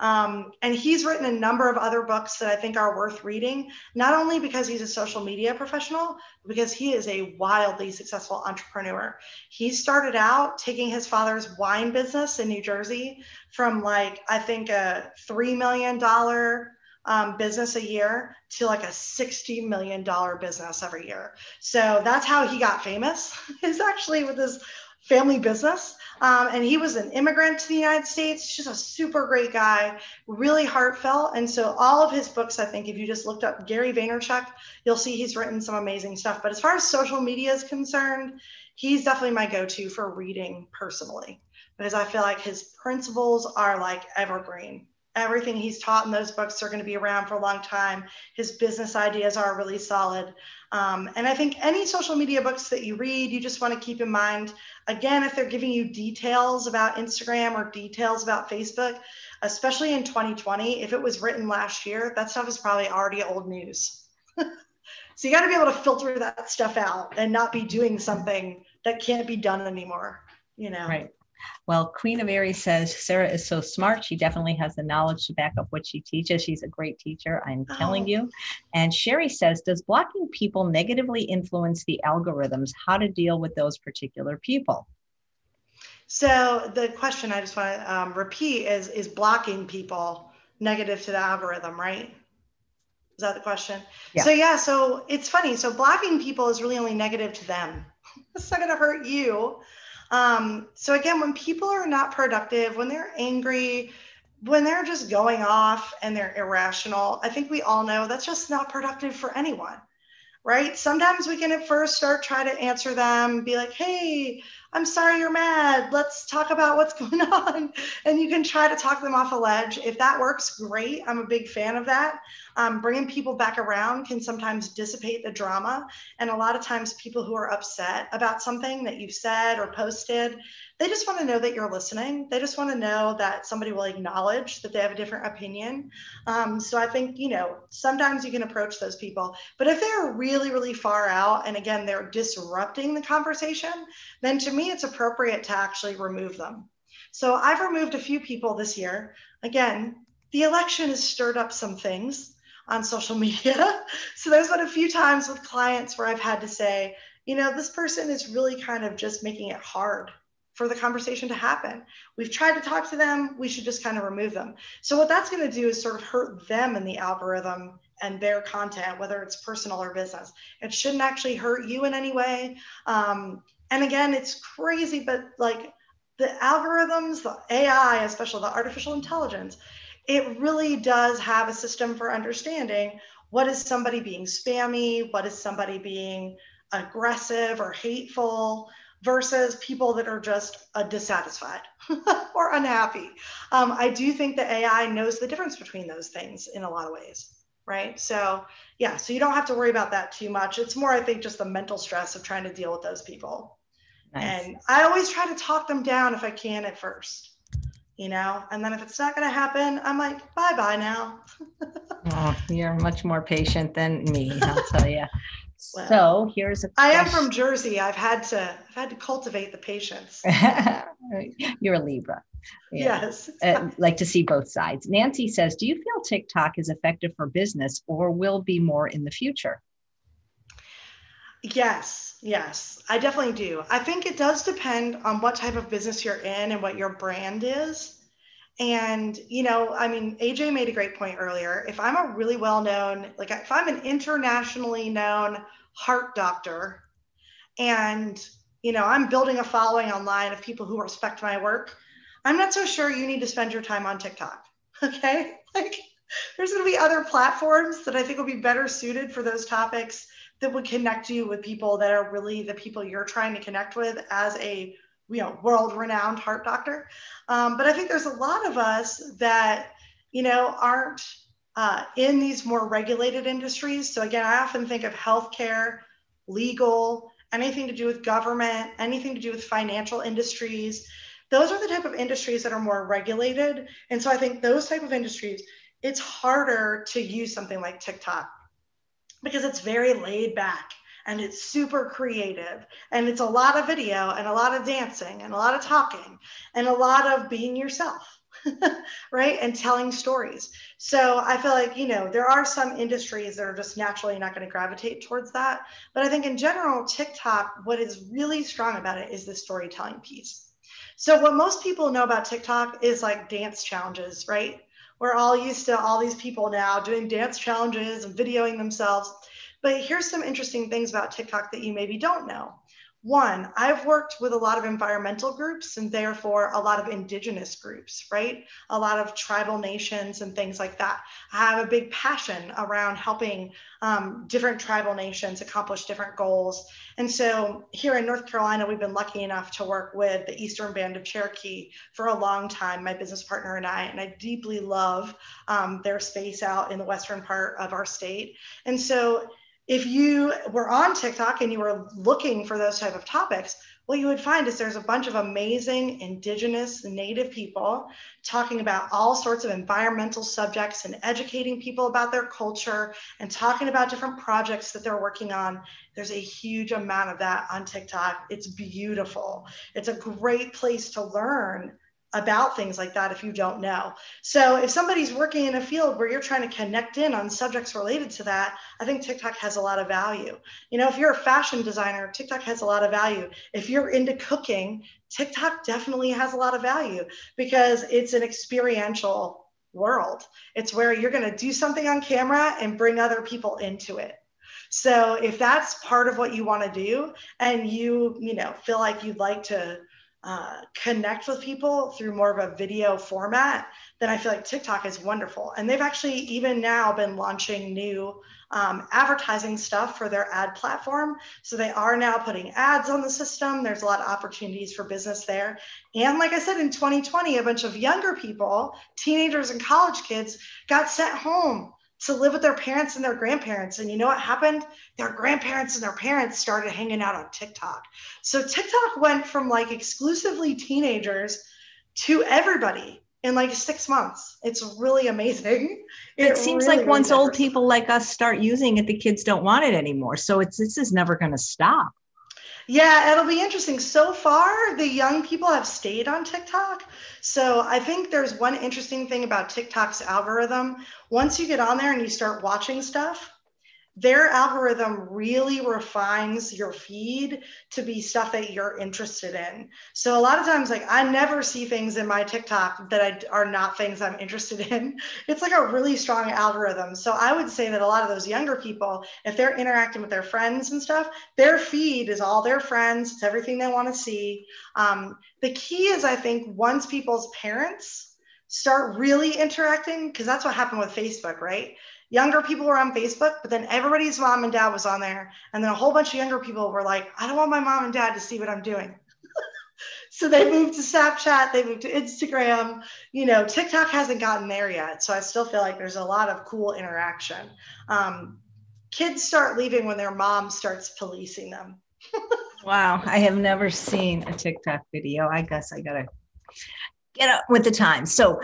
um, and he's written a number of other books that I think are worth reading, not only because he's a social media professional, because he is a wildly successful entrepreneur. He started out taking his father's wine business in New Jersey from like, I think a $3 million um, business a year to like a $60 million business every year. So that's how he got famous, [LAUGHS] is actually with his family business. Um, and he was an immigrant to the United States, just a super great guy, really heartfelt. And so, all of his books, I think, if you just looked up Gary Vaynerchuk, you'll see he's written some amazing stuff. But as far as social media is concerned, he's definitely my go to for reading personally because I feel like his principles are like evergreen. Everything he's taught in those books are going to be around for a long time. His business ideas are really solid. Um, and I think any social media books that you read, you just want to keep in mind again, if they're giving you details about Instagram or details about Facebook, especially in 2020, if it was written last year, that stuff is probably already old news. [LAUGHS] so you got to be able to filter that stuff out and not be doing something that can't be done anymore. you know. Right. Well, Queen of Aries says Sarah is so smart. She definitely has the knowledge to back up what she teaches. She's a great teacher, I'm oh. telling you. And Sherry says, Does blocking people negatively influence the algorithms? How to deal with those particular people? So the question I just want to um, repeat is Is blocking people negative to the algorithm, right? Is that the question? Yeah. So yeah, so it's funny. So blocking people is really only negative to them. [LAUGHS] It's not going to hurt you. Um, so again, when people are not productive, when they're angry, when they're just going off and they're irrational, I think we all know that's just not productive for anyone, right? Sometimes we can at first start try to answer them, be like, "Hey, I'm sorry you're mad. Let's talk about what's [LAUGHS] going on. And you can try to talk them off a ledge. If that works, great. I'm a big fan of that. Um, bringing people back around can sometimes dissipate the drama. And a lot of times, people who are upset about something that you've said or posted, they just want to know that you're listening. They just want to know that somebody will acknowledge that they have a different opinion. Um, so I think, you know, sometimes you can approach those people. But if they're really, really far out and again, they're disrupting the conversation, then to me, it's appropriate to actually remove them. So I've removed a few people this year. Again, the election has stirred up some things on social [LAUGHS] media. So there's been a few times with clients where I've had to say, you know, this person is really kind of just making it hard for the conversation to happen. We've tried to talk to them, we should just kind of remove them. So, what that's going to do is sort of hurt them in the algorithm and their content, whether it's personal or business. It shouldn't actually hurt you in any way. Um, and again, it's crazy, but like the algorithms, the AI, especially the artificial intelligence, it really does have a system for understanding what is somebody being spammy, what is somebody being aggressive or hateful versus people that are just uh, dissatisfied [LAUGHS] or unhappy. Um, I do think that AI knows the difference between those things in a lot of ways, right? So, yeah, so you don't have to worry about that too much. It's more, I think, just the mental stress of trying to deal with those people. Nice. And I always try to talk them down if I can at first, you know, and then if it's not going to happen, I'm like, bye bye now. [LAUGHS] oh, you're much more patient than me, I'll tell you. [LAUGHS] Well, so here's a I am from Jersey. I've had to I've had to cultivate the patience. [LAUGHS] You're a Libra. Yeah. Yes. Uh, like to see both sides. Nancy says, "Do you feel TikTok is effective for business or will be more in the future?" Yes, yes, I definitely do. I think it does depend on what type of business you're in and what your brand is. And, you know, I mean, AJ made a great point earlier. If I'm a really well known, like if I'm an internationally known heart doctor and, you know, I'm building a following online of people who respect my work, I'm not so sure you need to spend your time on TikTok. [LAUGHS] Okay. Like there's going to be other platforms that I think will be better suited for those topics that would connect you with people that are really the people you're trying to connect with as a you know world renowned heart doctor. Um, but i think there's a lot of us that you know aren't uh, in these more regulated industries. So again i often think of healthcare legal anything to do with government anything to do with financial industries. Those are the type of industries that are more regulated. And so i think those type of industries it's harder to use something like tiktok because it's very laid back and it's super creative. And it's a lot of video and a lot of dancing and a lot of talking and a lot of being yourself [LAUGHS] right? And telling stories. So i feel like you know there are some industries that are just naturally not going to gravitate towards that. But i think in general tiktok what is really strong about it is the storytelling piece. So what most people know about tiktok is like dance challenges right we're all used to all these people now doing dance challenges and videoing themselves but here's some interesting things about TikTok that you maybe don't know. One, I've worked with a lot of environmental groups and therefore a lot of indigenous groups, right? A lot of tribal nations and things like that. I have a big passion around helping um, different tribal nations accomplish different goals. And so here in North Carolina, we've been lucky enough to work with the Eastern Band of Cherokee for a long time, my business partner and I, and I deeply love um, their space out in the western part of our state. And so if you were on TikTok and you were looking for those type of topics, what you would find is there's a bunch of amazing indigenous native people talking about all sorts of environmental subjects and educating people about their culture and talking about different projects that they're working on. There's a huge amount of that on tiktok. It's beautiful. It's a great place to learn about things like that if you don't know. So if somebody's working in a field where you're trying to connect in on subjects related to that, I think TikTok has a lot of value. You know, if you're a fashion designer, TikTok has a lot of value. If you're into cooking, TikTok definitely has a lot of value because it's an experiential world. It's where you're going to do something on camera and bring other people into it. So if that's part of what you want to do and you, you know, feel like you'd like to uh, connect with people through more of a video format, then I feel like TikTok is wonderful. And they've actually even now been launching new um, advertising stuff for their ad platform. So they are now putting ads on the system. There's a lot of opportunities for business there. And like I said, in 2020, a bunch of younger people, teenagers and college kids, got sent home to live with their parents and their grandparents. And you know what happened? Their grandparents and their parents started hanging out on TikTok. So TikTok went from like exclusively teenagers to everybody in like six months. It's really amazing. [LAUGHS] It, it seems really, like once old people like us start using it, the kids don't want it anymore. So it's this is never going to stop. Yeah, it'll be interesting. So far, the young people have stayed on TikTok. So I think there's one interesting thing about TikTok's algorithm. Once you get on there and you start watching stuff, their algorithm really refines your feed to be stuff that you're interested in. So a lot of times, like I never see things in my TikTok that I, are not things I'm interested [LAUGHS] in. It's like a really strong algorithm. So I would say that a lot of those younger people, if they're interacting with their friends and stuff, their feed is all their friends. It's everything they want to see. Um, the key is, I think, once people's parents start really interacting, because that's what happened with Facebook, right? Younger people were on Facebook, but then everybody's mom and dad was on there. And then a whole bunch of younger people were like, I don't want my mom and dad to see what I'm doing. [LAUGHS] so they moved to Snapchat, they moved to Instagram. You know, TikTok hasn't gotten there yet. So I still feel like there's a lot of cool interaction. Um, kids start leaving when their mom starts policing them. [LAUGHS] wow. I have never seen a TikTok video. I guess I got to get up with the times. So,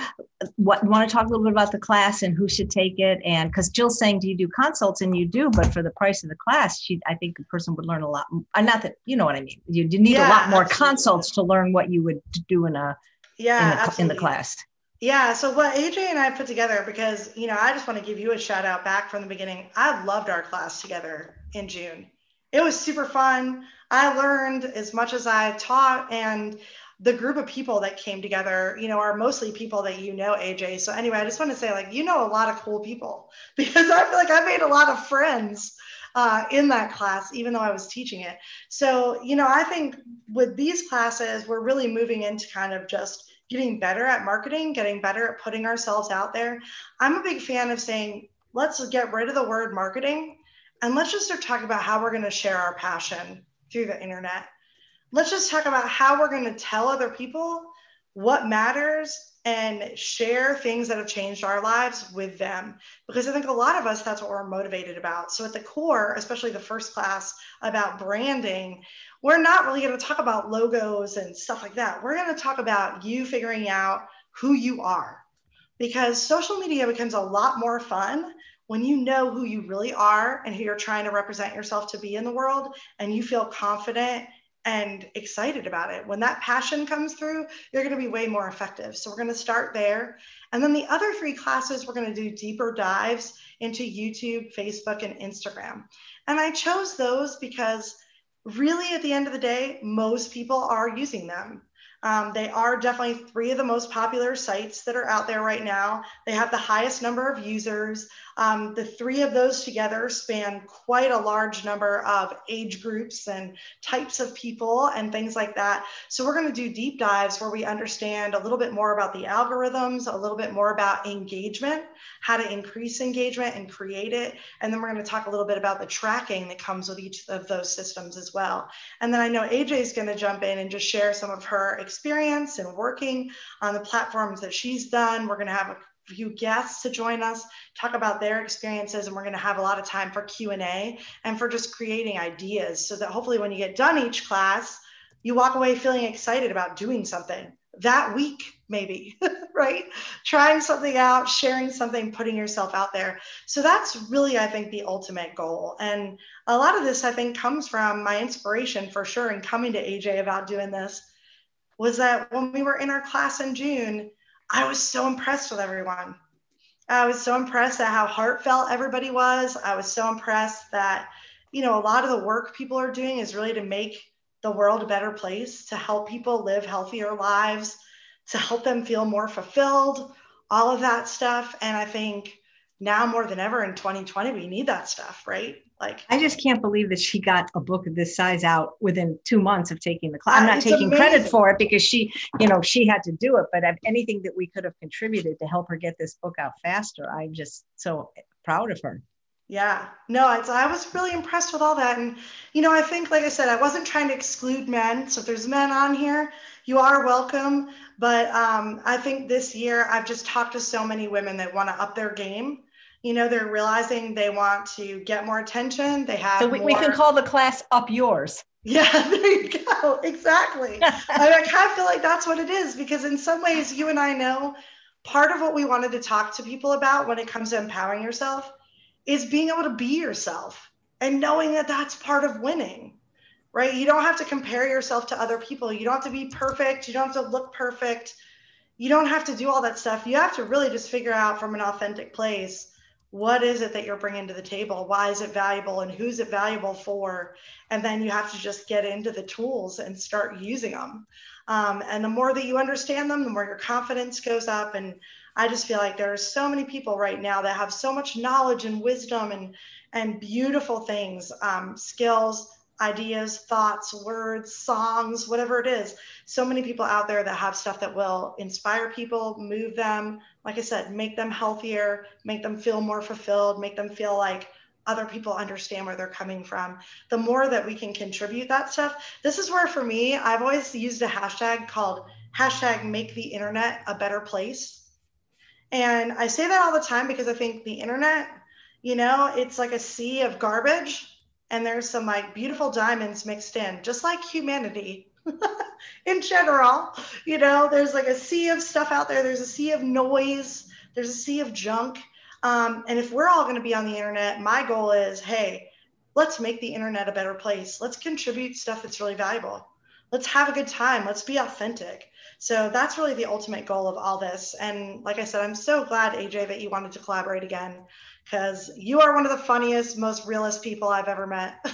what want to talk a little bit about the class and who should take it? And because Jill's saying, do you do consults? And you do, but for the price of the class, she I think a person would learn a lot. Uh, not that you know what I mean. You, you need yeah, a lot more absolutely. consults to learn what you would do in a yeah in the, in the class. Yeah, so what AJ and I put together, because you know, I just want to give you a shout out back from the beginning. I loved our class together in June. It was super fun. I learned as much as I taught, and the group of people that came together, you know, are mostly people that you know, AJ. So anyway, I just want to say, like, you know, a lot of cool people [LAUGHS] because I feel like I made a lot of friends uh, in that class, even though I was teaching it. So, you know, I think with these classes, we're really moving into kind of just getting better at marketing, getting better at putting ourselves out there. I'm a big fan of saying, let's get rid of the word marketing and let's just start talking about how we're going to share our passion through the internet let's just talk about how we're going to tell other people what matters and share things that have changed our lives with them. Because I think a lot of us, that's what we're motivated about. So, at the core, especially the first class about branding, we're not really going to talk about logos and stuff like that. We're going to talk about you figuring out who you are. Because social media becomes a lot more fun when you know who you really are and who you're trying to represent yourself to be in the world, and you feel confident and excited about it. When that passion comes through, you're going to be way more effective. So we're going to start there. And then the other three classes, we're going to do deeper dives into YouTube, Facebook, and Instagram. And I chose those because really at the end of the day, most people are using them. Um, they are definitely three of the most popular sites that are out there right now. They have the highest number of users. Um, the three of those together span quite a large number of age groups and types of people and things like that. So we're going to do deep dives where we understand a little bit more about the algorithms, a little bit more about engagement, how to increase engagement and create it. And then we're going to talk a little bit about the tracking that comes with each of those systems as well. And then I know AJ is going to jump in and just share some of her experience and working on the platforms that she's done. We're going to have a few guests to join us talk about their experiences and we're going to have a lot of time for q&a and for just creating ideas so that hopefully when you get done each class you walk away feeling excited about doing something that week, maybe, [LAUGHS] right? Trying something out, sharing something, putting yourself out there. So that's really, I think, the ultimate goal. And a lot of this, I think, comes from my inspiration for sure in coming to AJ about doing this was that when we were in our class in June, I was so impressed with everyone. I was so impressed at how heartfelt everybody was. I was so impressed that, you know, a lot of the work people are doing is really to make the world a better place, to help people live healthier lives, to help them feel more fulfilled, all of that stuff. And I think now more than ever in 2020, we need that stuff, right? Like, I just can't believe that she got a book of this size out within two months of taking the class. I'm not taking amazing. credit for it because she, you know, she had to do it. But anything that we could have contributed to help her get this book out faster, I'm just so proud of her. Yeah, no, I, I was really impressed with all that. And, you know, I think, like I said, I wasn't trying to exclude men. So if there's men on here, you are welcome. But um, I think this year I've just talked to so many women that want to up their game. You know, they're realizing they want to get more attention. They have. So we, more... we can call the class Up Yours. Yeah, [LAUGHS] there you go. Exactly. [LAUGHS] I kind of feel like that's what it is because, in some ways, you and I know part of what we wanted to talk to people about when it comes to empowering yourself is being able to be yourself and knowing that that's part of winning right you don't have to compare yourself to other people you don't have to be perfect you don't have to look perfect you don't have to do all that stuff you have to really just figure out from an authentic place what is it that you're bringing to the table? Why is it valuable and who's it valuable for? And then you have to just get into the tools and start using them um, and the more that you understand them the more your confidence goes up. And I just feel like there are so many people right now that have so much knowledge and wisdom and and beautiful things, um, skills, ideas, thoughts, words, songs, whatever it is. So many people out there that have stuff that will inspire people, move them, like I said, make them healthier, make them feel more fulfilled, make them feel like other people understand where they're coming from. The more that we can contribute that stuff, this is where for me, I've always used a hashtag called hashtag make the internet a better place and I say that all the time because I think the internet, you know, it's like a sea of garbage and there's some like beautiful diamonds mixed in, just like humanity [LAUGHS] in general. You know, there's like a sea of stuff out there, there's a sea of noise, there's a sea of junk. Um, and if we're all going to be on the internet, my goal is hey, let's make the internet a better place. Let's contribute stuff that's really valuable. Let's have a good time. Let's be authentic. So that's really the ultimate goal of all this. And like I said, I'm so glad, AJ, that you wanted to collaborate again because you are one of the funniest, most realist people I've ever met. [LAUGHS]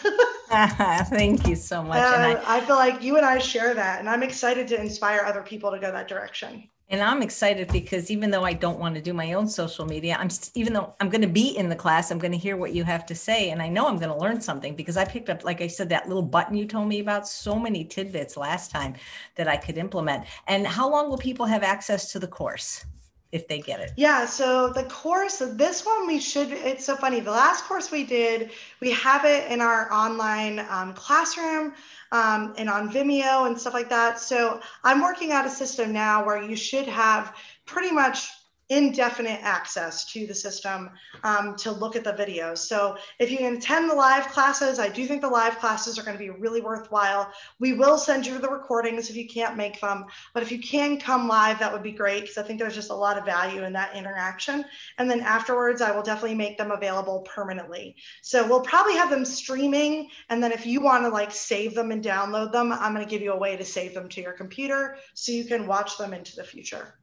[LAUGHS] Thank you so much. Uh, I, I feel like you and I share that, and I'm excited to inspire other people to go that direction. And I'm excited because even though I don't want to do my own social media, I'm even though I'm going to be in the class, I'm going to hear what you have to say, and I know I'm going to learn something because I picked up, like I said, that little button you told me about, so many tidbits last time that I could implement. And how long will people have access to the course? If they get it? Yeah, so the course, this one we should, it's so funny. The last course we did, we have it in our online um, classroom um, and on Vimeo and stuff like that. So I'm working out a system now where you should have pretty much indefinite access to the system um, to look at the videos. So if you can attend the live classes, I do think the live classes are going to be really worthwhile. We will send you the recordings if you can't make them, but if you can come live, that would be great because I think there's just a lot of value in that interaction. And then afterwards, I will definitely make them available permanently. So we'll probably have them streaming. And then if you want to like save them and download them, I'm going to give you a way to save them to your computer so you can watch them into the future.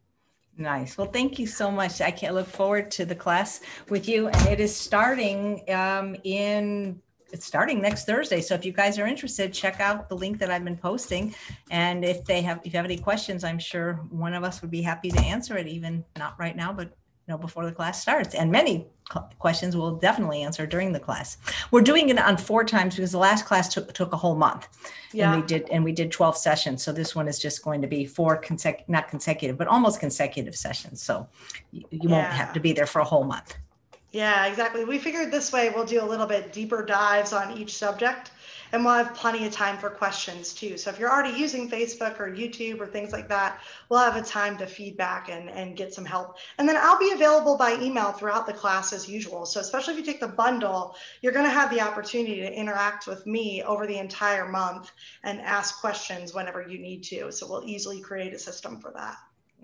Nice. Well, thank you so much. I can't look forward to the class with you, and it is starting um, in. It's starting next Thursday. So if you guys are interested, check out the link that I've been posting. And if they have, if you have any questions, I'm sure one of us would be happy to answer it. Even not right now, but know before the class starts. And many questions we'll definitely answer during the class. We're doing it on four times because the last class took, took a whole month. Yeah. and we did and we did 12 sessions. So this one is just going to be four consecutive not consecutive but almost consecutive sessions. So you, you yeah. won't have to be there for a whole month. Yeah exactly. We figured this way we'll do a little bit deeper dives on each subject and we'll have plenty of time for questions too. So if you're already using Facebook or YouTube or things like that, we'll have a time to feedback and, and get some help. And then I'll be available by email throughout the class as usual. So especially if you take the bundle, you're going to have the opportunity to interact with me over the entire month and ask questions whenever you need to. So we'll easily create a system for that.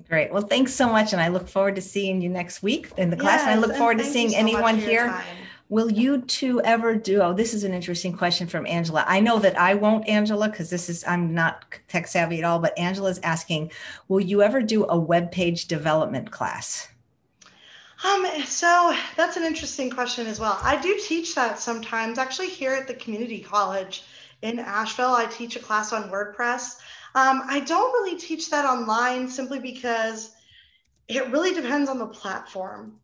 Great. Well, thanks so much. And I look forward to seeing you next week in the class. Yes, and I look forward to seeing so anyone here. time. Will you two ever do? Oh, this is an interesting question from Angela. I know that I won't, Angela, because this is, I'm not tech savvy at all, but Angela's asking, will you ever do a web page development class? Um, so that's an interesting question as well. I do teach that sometimes. Actually, here at the community college in Asheville, I teach a class on WordPress. Um, I don't really teach that online simply because it really depends on the platform.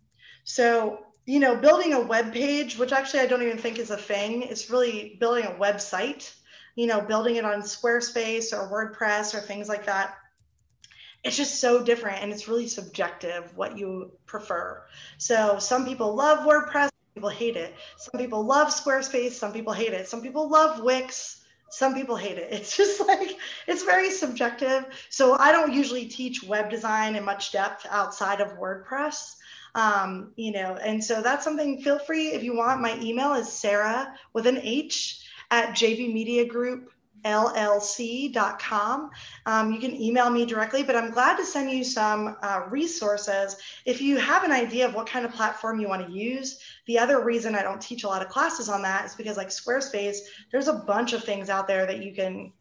So, you know, building a web page, which actually I don't even think is a thing, it's really building a website, you know, building it on Squarespace or WordPress or things like that it's just so different and it's really subjective what you prefer. So some people love WordPress, people hate it. Some people love Squarespace, some people hate it. Some people love Wix, some people hate it. [LAUGHS] It's just like it's very subjective. So I don't usually teach web design in much depth outside of WordPress. Um, you know, and so that's something feel free if you want. My email is Sarah with an H at JB Media Group llc.com. Um, you can email me directly, but I'm glad to send you some uh, resources if you have an idea of what kind of platform you want to use. The other reason I don't teach a lot of classes on that is because, like Squarespace, there's a bunch of things out there that you can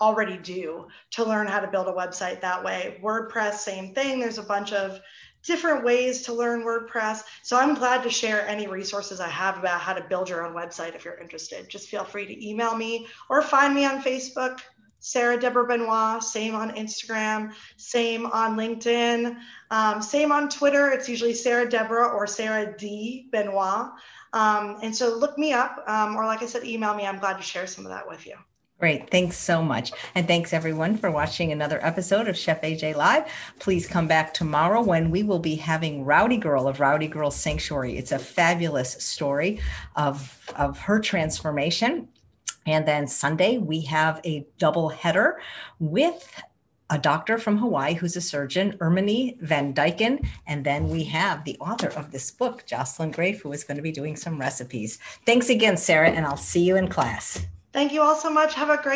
already do to learn how to build a website that way. WordPress, same thing. There's a bunch of different ways to learn WordPress. So I'm glad to share any resources I have about how to build your own website if you're interested. Just feel free to email me or find me on Facebook, Sarah Deborah Benoit, same on Instagram, same on LinkedIn, um, same on Twitter. It's usually Sarah Deborah or Sarah D Benoit. Um, and so look me up, um, or like I said, email me. I'm glad to share some of that with you. Great. Thanks so much. And thanks everyone for watching another episode of Chef AJ Live. Please come back tomorrow when we will be having Rowdy Girl of Rowdy Girl Sanctuary. It's a fabulous story of, of her transformation. And then Sunday, we have a double header with a doctor from Hawaii who's a surgeon, Erminie Van Dyken. And then we have the author of this book, Jocelyn Grafe, who is going to be doing some recipes. Thanks again, Sarah, and I'll see you in class. Thank you all so much. Have a great